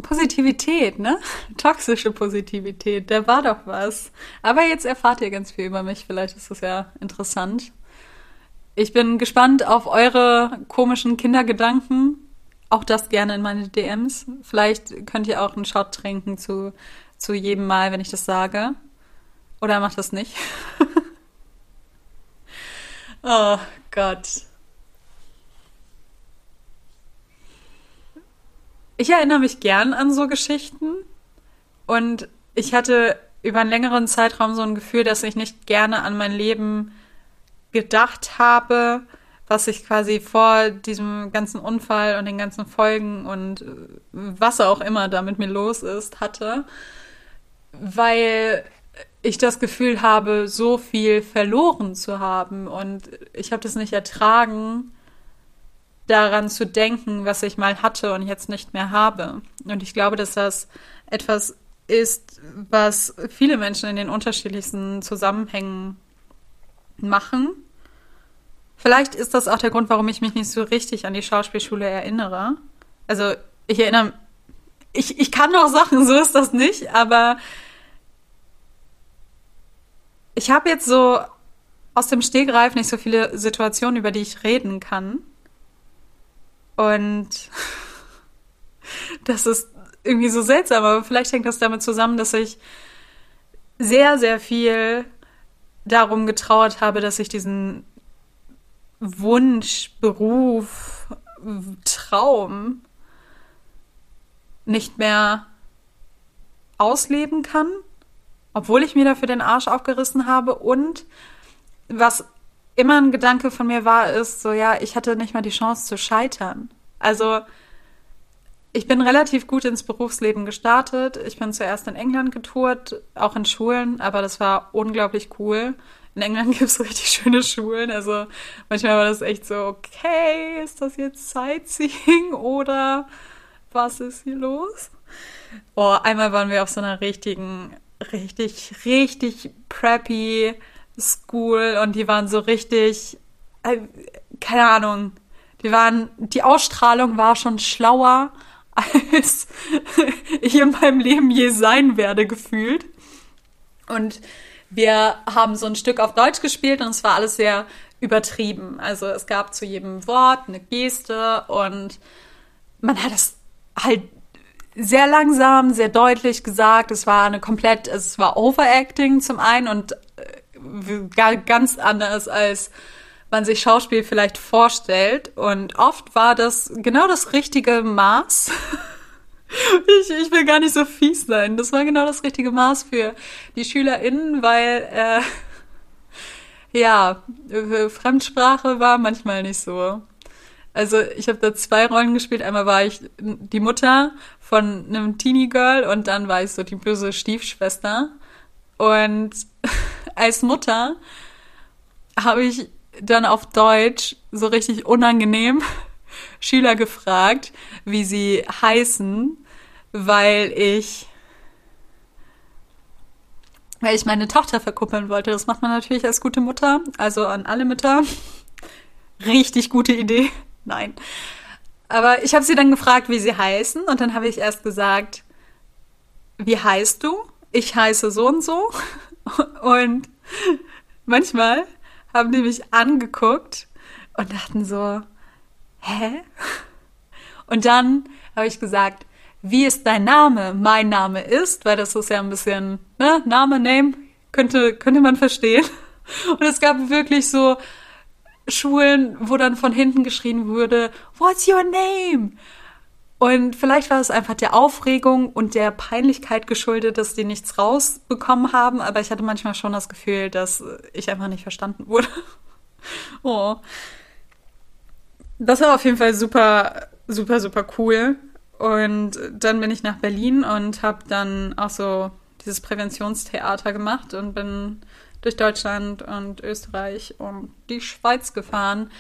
Positivität, ne? Toxische Positivität, da war doch was. Aber jetzt erfahrt ihr ganz viel über mich. Vielleicht ist das ja interessant. Ich bin gespannt auf eure komischen Kindergedanken. Auch das gerne in meine DMs. Vielleicht könnt ihr auch einen Shot trinken zu, zu jedem Mal, wenn ich das sage. Oder macht das nicht? oh Gott. ich erinnere mich gern an so Geschichten und ich hatte über einen längeren Zeitraum so ein Gefühl, dass ich nicht gerne an mein Leben gedacht habe, was ich quasi vor diesem ganzen Unfall und den ganzen Folgen und was auch immer da mit mir los ist, hatte, weil ich das Gefühl habe, so viel verloren zu haben und ich habe das nicht ertragen, daran zu denken, was ich mal hatte und jetzt nicht mehr habe. Und ich glaube, dass das etwas ist, was viele Menschen in den unterschiedlichsten Zusammenhängen machen. Vielleicht ist das auch der Grund, warum ich mich nicht so richtig an die Schauspielschule erinnere. Also ich erinnere, ich, ich kann noch Sachen, so ist das nicht, aber ich habe jetzt so aus dem Stegreif nicht so viele Situationen, über die ich reden kann. Und das ist irgendwie so seltsam, aber vielleicht hängt das damit zusammen, dass ich sehr, sehr viel darum getrauert habe, dass ich diesen Wunsch, Beruf, Traum nicht mehr ausleben kann, obwohl ich mir dafür den Arsch aufgerissen habe. Und was immer ein Gedanke von mir war, ist so, ja, ich hatte nicht mal die Chance zu scheitern. Also ich bin relativ gut ins Berufsleben gestartet. Ich bin zuerst in England getourt, auch in Schulen, aber das war unglaublich cool. In England gibt es richtig schöne Schulen. Also manchmal war das echt so, okay, ist das jetzt Sightseeing oder was ist hier los? Oh, einmal waren wir auf so einer richtigen, richtig, richtig preppy School und die waren so richtig, äh, keine Ahnung, die waren, die Ausstrahlung war schon schlauer als ich in meinem Leben je sein werde, gefühlt. Und wir haben so ein Stück auf Deutsch gespielt und es war alles sehr übertrieben. Also es gab zu jedem Wort eine Geste und man hat es halt sehr langsam, sehr deutlich gesagt. Es war eine komplett, es war Overacting zum einen und äh, ganz anders als man sich Schauspiel vielleicht vorstellt. Und oft war das genau das richtige Maß. ich, ich will gar nicht so fies sein. Das war genau das richtige Maß für die SchülerInnen, weil äh, ja, Fremdsprache war manchmal nicht so. Also ich habe da zwei Rollen gespielt. Einmal war ich die Mutter von einem Teenie Girl und dann war ich so die böse Stiefschwester. Und als Mutter habe ich dann auf Deutsch so richtig unangenehm Schüler gefragt, wie sie heißen, weil ich weil ich meine Tochter verkuppeln wollte. Das macht man natürlich als gute Mutter, also an alle Mütter. Richtig gute Idee. Nein. Aber ich habe sie dann gefragt, wie sie heißen und dann habe ich erst gesagt, wie heißt du? Ich heiße so und so. Und manchmal haben die mich angeguckt und dachten so, hä? Und dann habe ich gesagt, wie ist dein Name? Mein Name ist, weil das ist ja ein bisschen, ne, Name, Name, könnte, könnte man verstehen. Und es gab wirklich so Schulen, wo dann von hinten geschrien wurde, What's your name? Und vielleicht war es einfach der Aufregung und der Peinlichkeit geschuldet, dass die nichts rausbekommen haben, aber ich hatte manchmal schon das Gefühl, dass ich einfach nicht verstanden wurde. oh. Das war auf jeden Fall super, super, super cool. Und dann bin ich nach Berlin und habe dann auch so dieses Präventionstheater gemacht und bin durch Deutschland und Österreich und die Schweiz gefahren.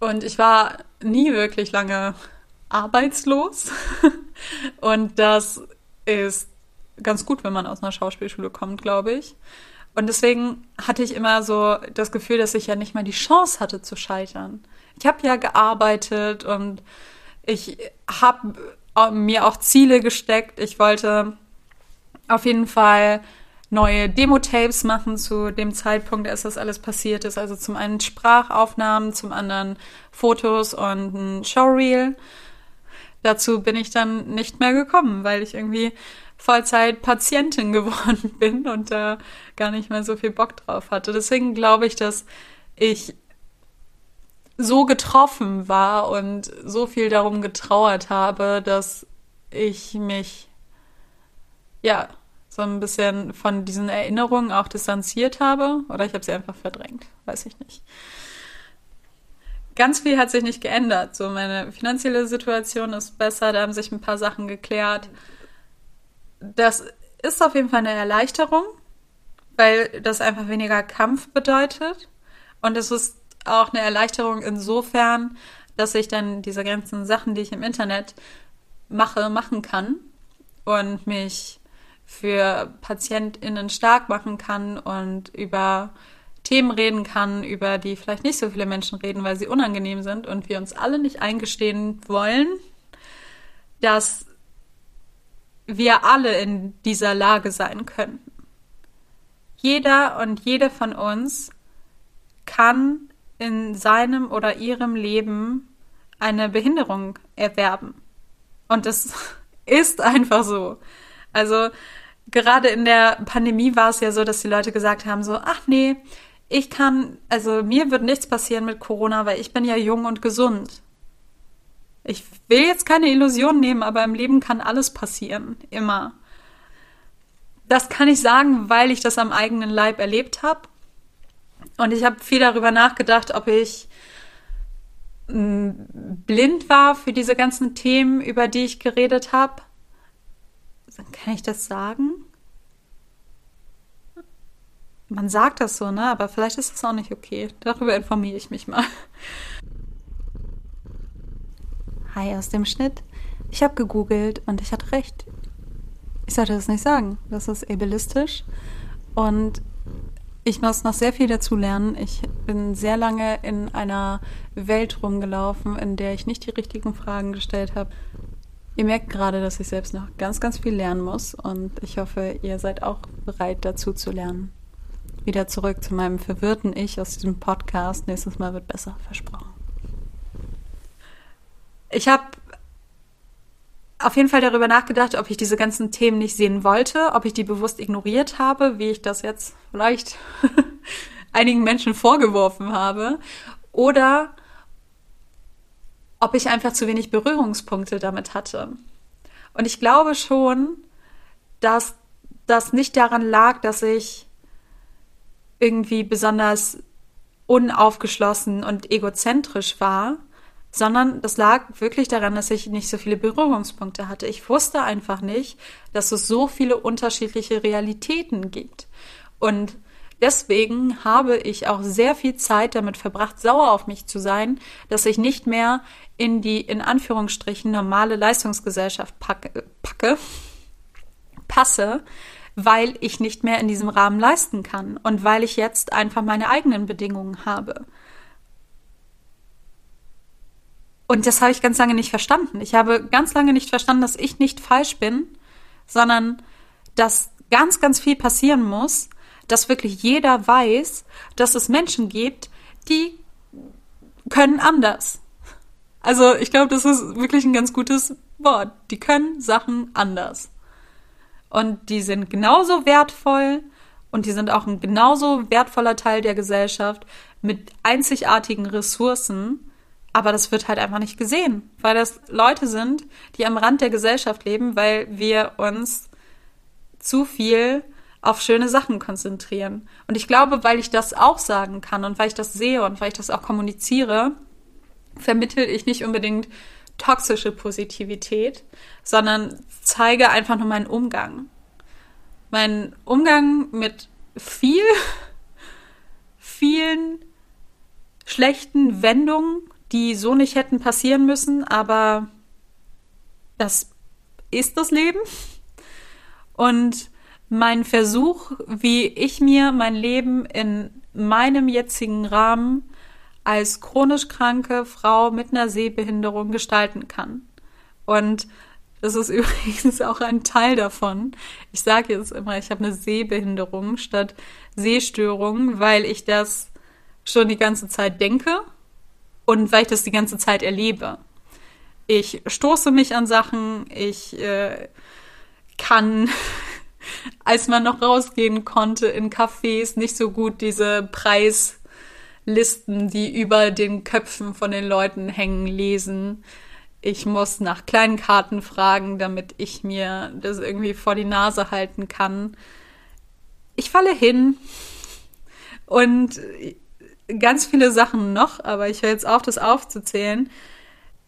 Und ich war nie wirklich lange arbeitslos. und das ist ganz gut, wenn man aus einer Schauspielschule kommt, glaube ich. Und deswegen hatte ich immer so das Gefühl, dass ich ja nicht mal die Chance hatte zu scheitern. Ich habe ja gearbeitet und ich habe mir auch Ziele gesteckt. Ich wollte auf jeden Fall neue Demo-Tapes machen zu dem Zeitpunkt, als das alles passiert ist. Also zum einen Sprachaufnahmen, zum anderen Fotos und ein Showreel dazu bin ich dann nicht mehr gekommen, weil ich irgendwie Vollzeit-Patientin geworden bin und da gar nicht mehr so viel Bock drauf hatte. Deswegen glaube ich, dass ich so getroffen war und so viel darum getrauert habe, dass ich mich ja so ein bisschen von diesen Erinnerungen auch distanziert habe oder ich habe sie einfach verdrängt, weiß ich nicht. Ganz viel hat sich nicht geändert. So meine finanzielle Situation ist besser, da haben sich ein paar Sachen geklärt. Das ist auf jeden Fall eine Erleichterung, weil das einfach weniger Kampf bedeutet und es ist auch eine Erleichterung insofern, dass ich dann diese ganzen Sachen, die ich im Internet mache, machen kann und mich für PatientInnen stark machen kann und über Themen reden kann, über die vielleicht nicht so viele Menschen reden, weil sie unangenehm sind und wir uns alle nicht eingestehen wollen, dass wir alle in dieser Lage sein könnten. Jeder und jede von uns kann in seinem oder ihrem Leben eine Behinderung erwerben. Und das ist einfach so. Also gerade in der Pandemie war es ja so, dass die Leute gesagt haben, so, ach nee, ich kann, also mir wird nichts passieren mit Corona, weil ich bin ja jung und gesund. Ich will jetzt keine Illusion nehmen, aber im Leben kann alles passieren, immer. Das kann ich sagen, weil ich das am eigenen Leib erlebt habe. Und ich habe viel darüber nachgedacht, ob ich blind war für diese ganzen Themen, über die ich geredet habe. Kann ich das sagen? Man sagt das so, ne? Aber vielleicht ist das auch nicht okay. Darüber informiere ich mich mal. Hi aus dem Schnitt. Ich habe gegoogelt und ich hatte recht. Ich sollte das nicht sagen. Das ist ableistisch. Und ich muss noch sehr viel dazu lernen. Ich bin sehr lange in einer Welt rumgelaufen, in der ich nicht die richtigen Fragen gestellt habe. Ihr merkt gerade, dass ich selbst noch ganz, ganz viel lernen muss und ich hoffe, ihr seid auch bereit dazu zu lernen. Wieder zurück zu meinem verwirrten Ich aus diesem Podcast. Nächstes Mal wird besser, versprochen. Ich habe auf jeden Fall darüber nachgedacht, ob ich diese ganzen Themen nicht sehen wollte, ob ich die bewusst ignoriert habe, wie ich das jetzt vielleicht einigen Menschen vorgeworfen habe, oder ob ich einfach zu wenig Berührungspunkte damit hatte. Und ich glaube schon, dass das nicht daran lag, dass ich irgendwie besonders unaufgeschlossen und egozentrisch war, sondern das lag wirklich daran, dass ich nicht so viele Berührungspunkte hatte. Ich wusste einfach nicht, dass es so viele unterschiedliche Realitäten gibt. Und deswegen habe ich auch sehr viel Zeit damit verbracht, sauer auf mich zu sein, dass ich nicht mehr in die in Anführungsstrichen normale Leistungsgesellschaft packe, packe passe, weil ich nicht mehr in diesem Rahmen leisten kann und weil ich jetzt einfach meine eigenen Bedingungen habe. Und das habe ich ganz lange nicht verstanden. Ich habe ganz lange nicht verstanden, dass ich nicht falsch bin, sondern dass ganz, ganz viel passieren muss, dass wirklich jeder weiß, dass es Menschen gibt, die können anders. Also ich glaube, das ist wirklich ein ganz gutes Wort. Die können Sachen anders. Und die sind genauso wertvoll und die sind auch ein genauso wertvoller Teil der Gesellschaft mit einzigartigen Ressourcen aber das wird halt einfach nicht gesehen, weil das Leute sind, die am Rand der Gesellschaft leben, weil wir uns zu viel auf schöne Sachen konzentrieren. Und ich glaube, weil ich das auch sagen kann und weil ich das sehe und weil ich das auch kommuniziere, vermittel ich nicht unbedingt toxische Positivität, sondern zeige einfach nur meinen Umgang. Meinen Umgang mit viel, vielen schlechten Wendungen die so nicht hätten passieren müssen, aber das ist das Leben. Und mein Versuch, wie ich mir mein Leben in meinem jetzigen Rahmen als chronisch kranke Frau mit einer Sehbehinderung gestalten kann. Und das ist übrigens auch ein Teil davon. Ich sage jetzt immer, ich habe eine Sehbehinderung statt Sehstörung, weil ich das schon die ganze Zeit denke und weil ich das die ganze Zeit erlebe. Ich stoße mich an Sachen, ich äh, kann, als man noch rausgehen konnte in Cafés, nicht so gut diese Preislisten, die über den Köpfen von den Leuten hängen, lesen. Ich muss nach kleinen Karten fragen, damit ich mir das irgendwie vor die Nase halten kann. Ich falle hin und ganz viele Sachen noch, aber ich höre jetzt auf, das aufzuzählen.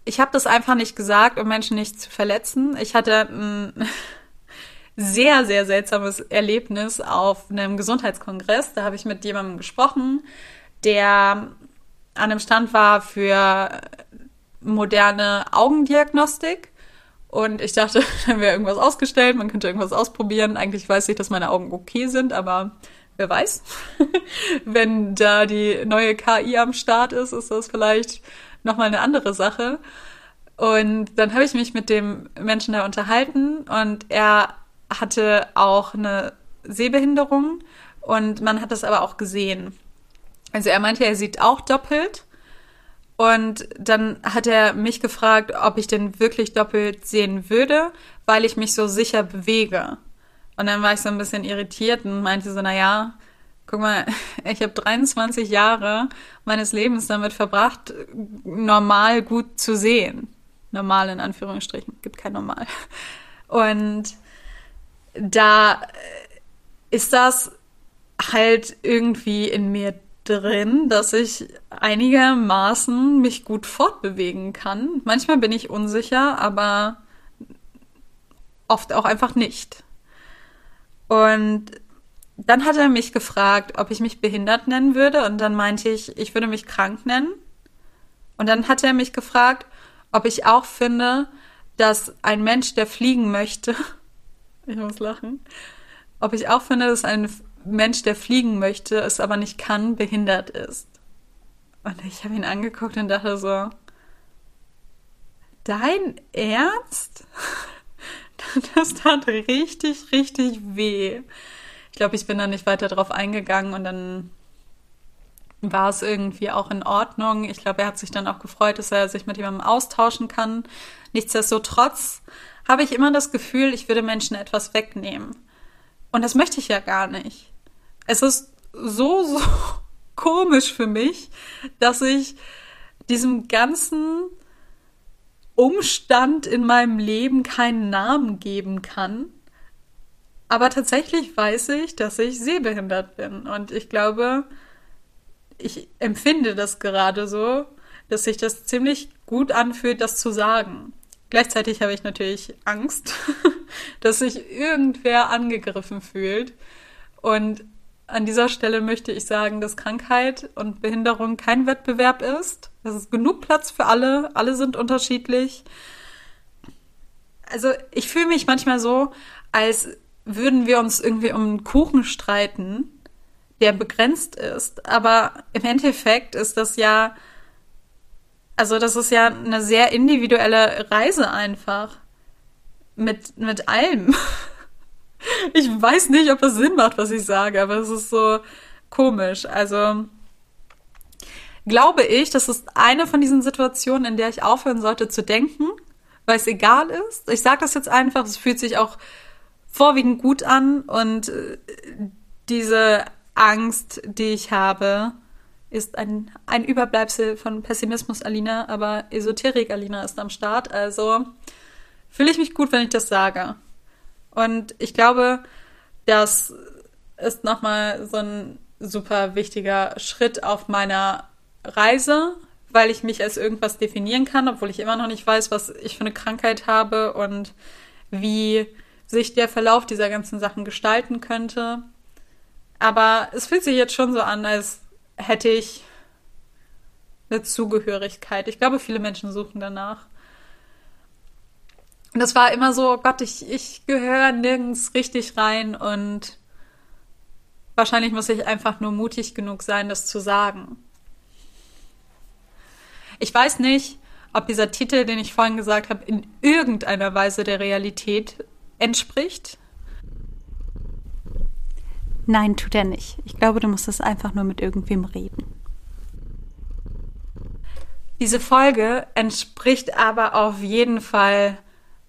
Ich habe das einfach nicht gesagt, um Menschen nicht zu verletzen. Ich hatte ein sehr, sehr seltsames Erlebnis auf einem Gesundheitskongress. Da habe ich mit jemandem gesprochen, der an einem Stand war für moderne Augendiagnostik. Und ich dachte, dann wäre irgendwas ausgestellt, man könnte irgendwas ausprobieren. Eigentlich weiß ich, dass meine Augen okay sind, aber wer weiß. Wenn da die neue KI am Start ist, ist das vielleicht nochmal eine andere Sache. Und dann habe ich mich mit dem Menschen da unterhalten und er hatte auch eine Sehbehinderung und man hat das aber auch gesehen. Also er meinte, er sieht auch doppelt. Und dann hat er mich gefragt, ob ich denn wirklich doppelt sehen würde, weil ich mich so sicher bewege. Und dann war ich so ein bisschen irritiert und meinte so, na ja, guck mal, ich habe 23 Jahre meines Lebens damit verbracht, normal gut zu sehen. Normal in Anführungsstrichen, gibt kein Normal. Und da ist das halt irgendwie in mir drin, dass ich einigermaßen mich gut fortbewegen kann. Manchmal bin ich unsicher, aber oft auch einfach nicht. Und dann hat er mich gefragt, ob ich mich behindert nennen würde. Und dann meinte ich, ich würde mich krank nennen. Und dann hat er mich gefragt, ob ich auch finde, dass ein Mensch, der fliegen möchte, ich muss lachen, ob ich auch finde, dass ein Mensch, der fliegen möchte, es aber nicht kann, behindert ist. Und ich habe ihn angeguckt und dachte so, dein Ernst? Das tat richtig, richtig weh. Ich glaube, ich bin da nicht weiter drauf eingegangen und dann war es irgendwie auch in Ordnung. Ich glaube, er hat sich dann auch gefreut, dass er sich mit jemandem austauschen kann. Nichtsdestotrotz habe ich immer das Gefühl, ich würde Menschen etwas wegnehmen. Und das möchte ich ja gar nicht. Es ist so, so komisch für mich, dass ich diesem ganzen Umstand in meinem Leben keinen Namen geben kann. Aber tatsächlich weiß ich, dass ich sehbehindert bin. Und ich glaube, ich empfinde das gerade so, dass sich das ziemlich gut anfühlt, das zu sagen. Gleichzeitig habe ich natürlich Angst, dass sich irgendwer angegriffen fühlt. Und an dieser Stelle möchte ich sagen, dass Krankheit und Behinderung kein Wettbewerb ist. Es ist genug Platz für alle. Alle sind unterschiedlich. Also ich fühle mich manchmal so, als würden wir uns irgendwie um einen Kuchen streiten, der begrenzt ist. Aber im Endeffekt ist das ja, also das ist ja eine sehr individuelle Reise einfach. Mit, mit allem. Ich weiß nicht, ob das Sinn macht, was ich sage, aber es ist so komisch. Also glaube ich, das ist eine von diesen Situationen, in der ich aufhören sollte zu denken, weil es egal ist. Ich sage das jetzt einfach, es fühlt sich auch vorwiegend gut an und äh, diese Angst, die ich habe, ist ein, ein Überbleibsel von Pessimismus Alina, aber Esoterik Alina ist am Start. Also fühle ich mich gut, wenn ich das sage. Und ich glaube, das ist nochmal so ein super wichtiger Schritt auf meiner Reise, weil ich mich als irgendwas definieren kann, obwohl ich immer noch nicht weiß, was ich für eine Krankheit habe und wie sich der Verlauf dieser ganzen Sachen gestalten könnte. Aber es fühlt sich jetzt schon so an, als hätte ich eine Zugehörigkeit. Ich glaube, viele Menschen suchen danach. Und das war immer so, oh Gott, ich, ich gehöre nirgends richtig rein und wahrscheinlich muss ich einfach nur mutig genug sein, das zu sagen. Ich weiß nicht, ob dieser Titel, den ich vorhin gesagt habe, in irgendeiner Weise der Realität entspricht. Nein, tut er nicht. Ich glaube, du musst das einfach nur mit irgendwem reden. Diese Folge entspricht aber auf jeden Fall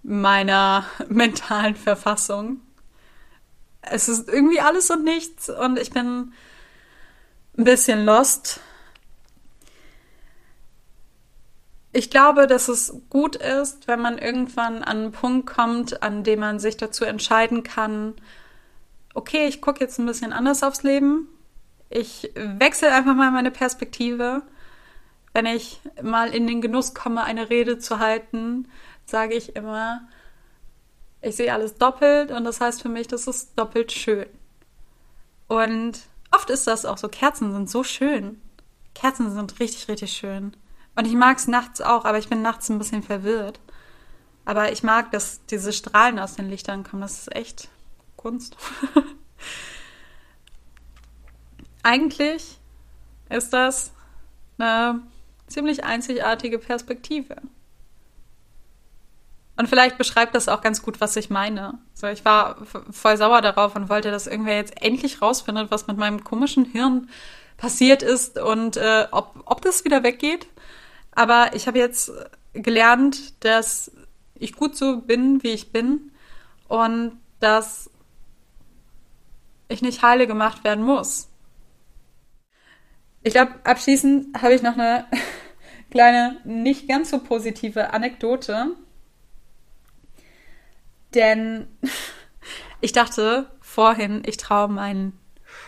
meiner mentalen Verfassung. Es ist irgendwie alles und nichts und ich bin ein bisschen lost. ich glaube, dass es gut ist, wenn man irgendwann an einen Punkt kommt, an dem man sich dazu entscheiden kann, okay, ich gucke jetzt ein bisschen anders aufs Leben. Ich wechsle einfach mal meine Perspektive. Wenn ich mal in den Genuss komme, eine Rede zu halten, sage ich immer, ich sehe alles doppelt und das heißt für mich, das ist doppelt schön. Und oft ist das auch so. Kerzen sind so schön. Kerzen sind richtig, richtig schön. Und ich mag es nachts auch, aber ich bin nachts ein bisschen verwirrt. Aber ich mag, dass diese Strahlen aus den Lichtern kommen. Das ist echt Kunst. Eigentlich ist das eine ziemlich einzigartige Perspektive. Und vielleicht beschreibt das auch ganz gut, was ich meine. So, ich war voll sauer darauf und wollte, dass irgendwer jetzt endlich rausfindet, was mit meinem komischen Hirn passiert ist und äh, ob, ob das wieder weggeht. Aber ich habe jetzt gelernt, dass ich gut so bin, wie ich bin und dass ich nicht heile gemacht werden muss. Ich glaube, abschließend habe ich noch eine kleine, nicht ganz so positive Anekdote. Denn ich dachte vorhin, ich traue meinen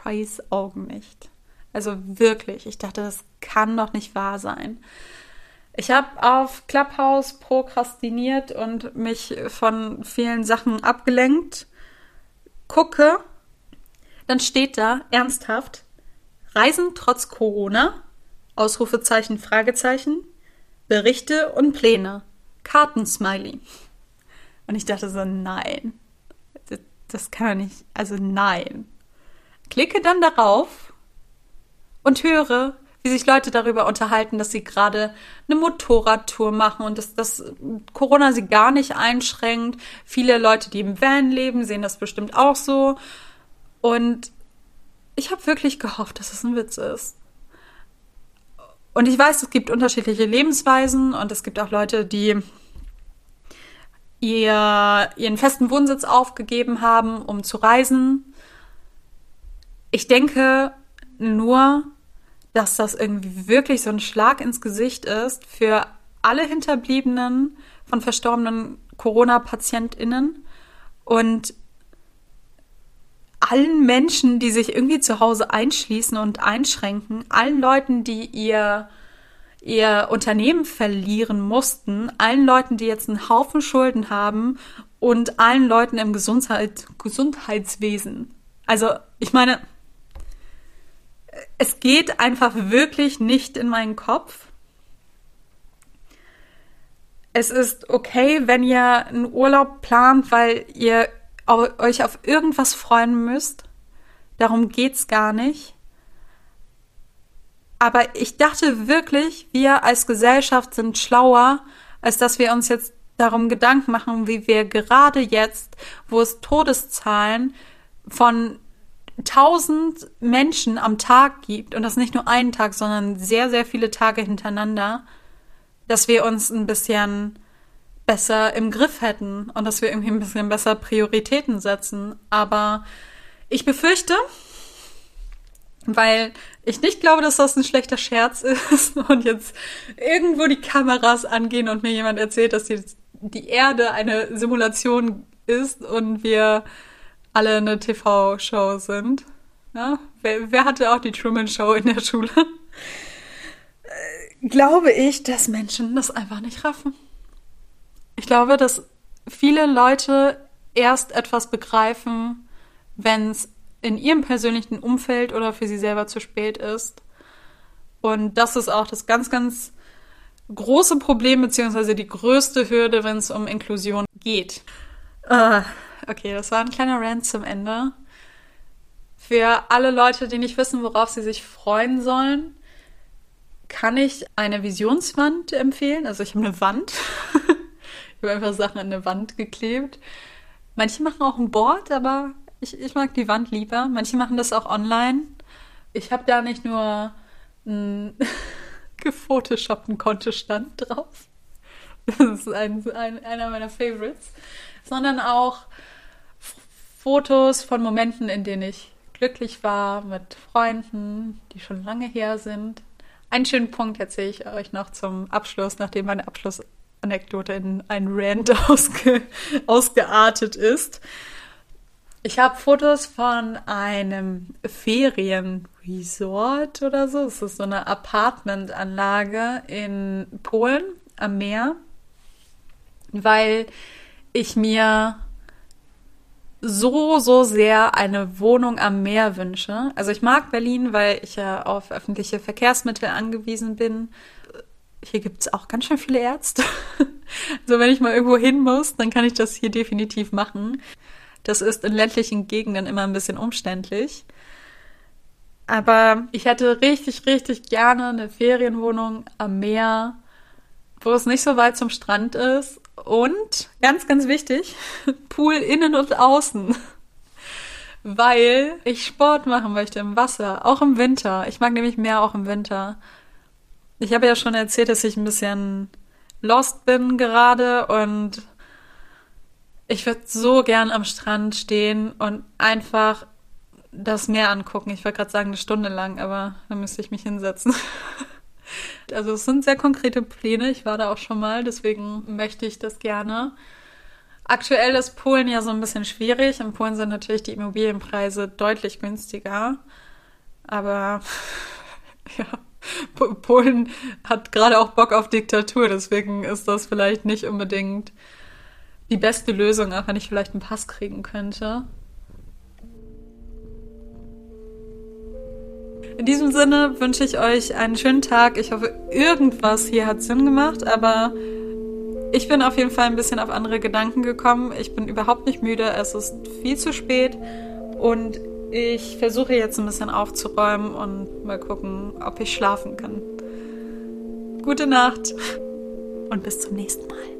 scheiß Augen nicht. Also wirklich, ich dachte, das kann doch nicht wahr sein. Ich habe auf Clubhouse prokrastiniert und mich von vielen Sachen abgelenkt. Gucke, dann steht da ernsthaft Reisen trotz Corona, Ausrufezeichen, Fragezeichen, Berichte und Pläne, Kartensmiley. Und ich dachte so, nein, das, das kann doch nicht, also nein. Klicke dann darauf und höre, wie sich Leute darüber unterhalten, dass sie gerade eine Motorradtour machen und dass das Corona sie gar nicht einschränkt. Viele Leute, die im Van leben, sehen das bestimmt auch so. Und ich habe wirklich gehofft, dass es ein Witz ist. Und ich weiß, es gibt unterschiedliche Lebensweisen und es gibt auch Leute, die ihr, ihren festen Wohnsitz aufgegeben haben, um zu reisen. Ich denke nur, dass das irgendwie wirklich so ein Schlag ins Gesicht ist für alle Hinterbliebenen von verstorbenen Corona-PatientInnen und allen Menschen, die sich irgendwie zu Hause einschließen und einschränken, allen Leuten, die ihr, ihr Unternehmen verlieren mussten, allen Leuten, die jetzt einen Haufen Schulden haben und allen Leuten im Gesundheit, Gesundheitswesen. Also, ich meine, es geht einfach wirklich nicht in meinen Kopf. Es ist okay, wenn ihr einen Urlaub plant, weil ihr euch auf irgendwas freuen müsst. Darum geht's gar nicht. Aber ich dachte wirklich, wir als Gesellschaft sind schlauer, als dass wir uns jetzt darum Gedanken machen, wie wir gerade jetzt, wo es Todeszahlen von tausend Menschen am Tag gibt und das nicht nur einen Tag, sondern sehr, sehr viele Tage hintereinander, dass wir uns ein bisschen besser im Griff hätten und dass wir irgendwie ein bisschen besser Prioritäten setzen. Aber ich befürchte, weil ich nicht glaube, dass das ein schlechter Scherz ist und jetzt irgendwo die Kameras angehen und mir jemand erzählt, dass die, die Erde eine Simulation ist und wir alle eine TV-Show sind. Ja? Wer, wer hatte auch die Truman Show in der Schule? Glaube ich, dass Menschen das einfach nicht raffen. Ich glaube, dass viele Leute erst etwas begreifen, wenn es in ihrem persönlichen Umfeld oder für sie selber zu spät ist. Und das ist auch das ganz, ganz große Problem, beziehungsweise die größte Hürde, wenn es um Inklusion geht. Uh, Okay, das war ein kleiner Rant zum Ende. Für alle Leute, die nicht wissen, worauf sie sich freuen sollen, kann ich eine Visionswand empfehlen. Also ich habe eine Wand. ich habe einfach Sachen an eine Wand geklebt. Manche machen auch ein Board, aber ich, ich mag die Wand lieber. Manche machen das auch online. Ich habe da nicht nur einen gefotoshoppten Kontostand drauf. Das ist ein, ein, einer meiner Favorites. Sondern auch Fotos von Momenten, in denen ich glücklich war mit Freunden, die schon lange her sind. Einen schönen Punkt erzähle ich euch noch zum Abschluss, nachdem meine Abschlussanekdote in einen Rant ausge ausgeartet ist. Ich habe Fotos von einem Ferienresort oder so. Es ist so eine Apartmentanlage in Polen am Meer, weil ich mir so, so sehr eine Wohnung am Meer wünsche. Also ich mag Berlin, weil ich ja auf öffentliche Verkehrsmittel angewiesen bin. Hier gibt es auch ganz schön viele Ärzte. Also wenn ich mal irgendwo hin muss, dann kann ich das hier definitiv machen. Das ist in ländlichen Gegenden immer ein bisschen umständlich. Aber ich hätte richtig, richtig gerne eine Ferienwohnung am Meer, wo es nicht so weit zum Strand ist und ganz, ganz wichtig, Pool innen und außen. Weil ich Sport machen möchte im Wasser, auch im Winter. Ich mag nämlich mehr auch im Winter. Ich habe ja schon erzählt, dass ich ein bisschen lost bin gerade und ich würde so gern am Strand stehen und einfach das Meer angucken. Ich wollte gerade sagen, eine Stunde lang, aber dann müsste ich mich hinsetzen. Also es sind sehr konkrete Pläne. Ich war da auch schon mal, deswegen möchte ich das gerne. Aktuell ist Polen ja so ein bisschen schwierig. In Polen sind natürlich die Immobilienpreise deutlich günstiger. Aber ja, Polen hat gerade auch Bock auf Diktatur, deswegen ist das vielleicht nicht unbedingt die beste Lösung, auch wenn ich vielleicht einen Pass kriegen könnte. In diesem Sinne wünsche ich euch einen schönen Tag. Ich hoffe, irgendwas hier hat Sinn gemacht, aber ich bin auf jeden Fall ein bisschen auf andere Gedanken gekommen. Ich bin überhaupt nicht müde. Es ist viel zu spät und ich versuche jetzt ein bisschen aufzuräumen und mal gucken, ob ich schlafen kann. Gute Nacht und bis zum nächsten Mal.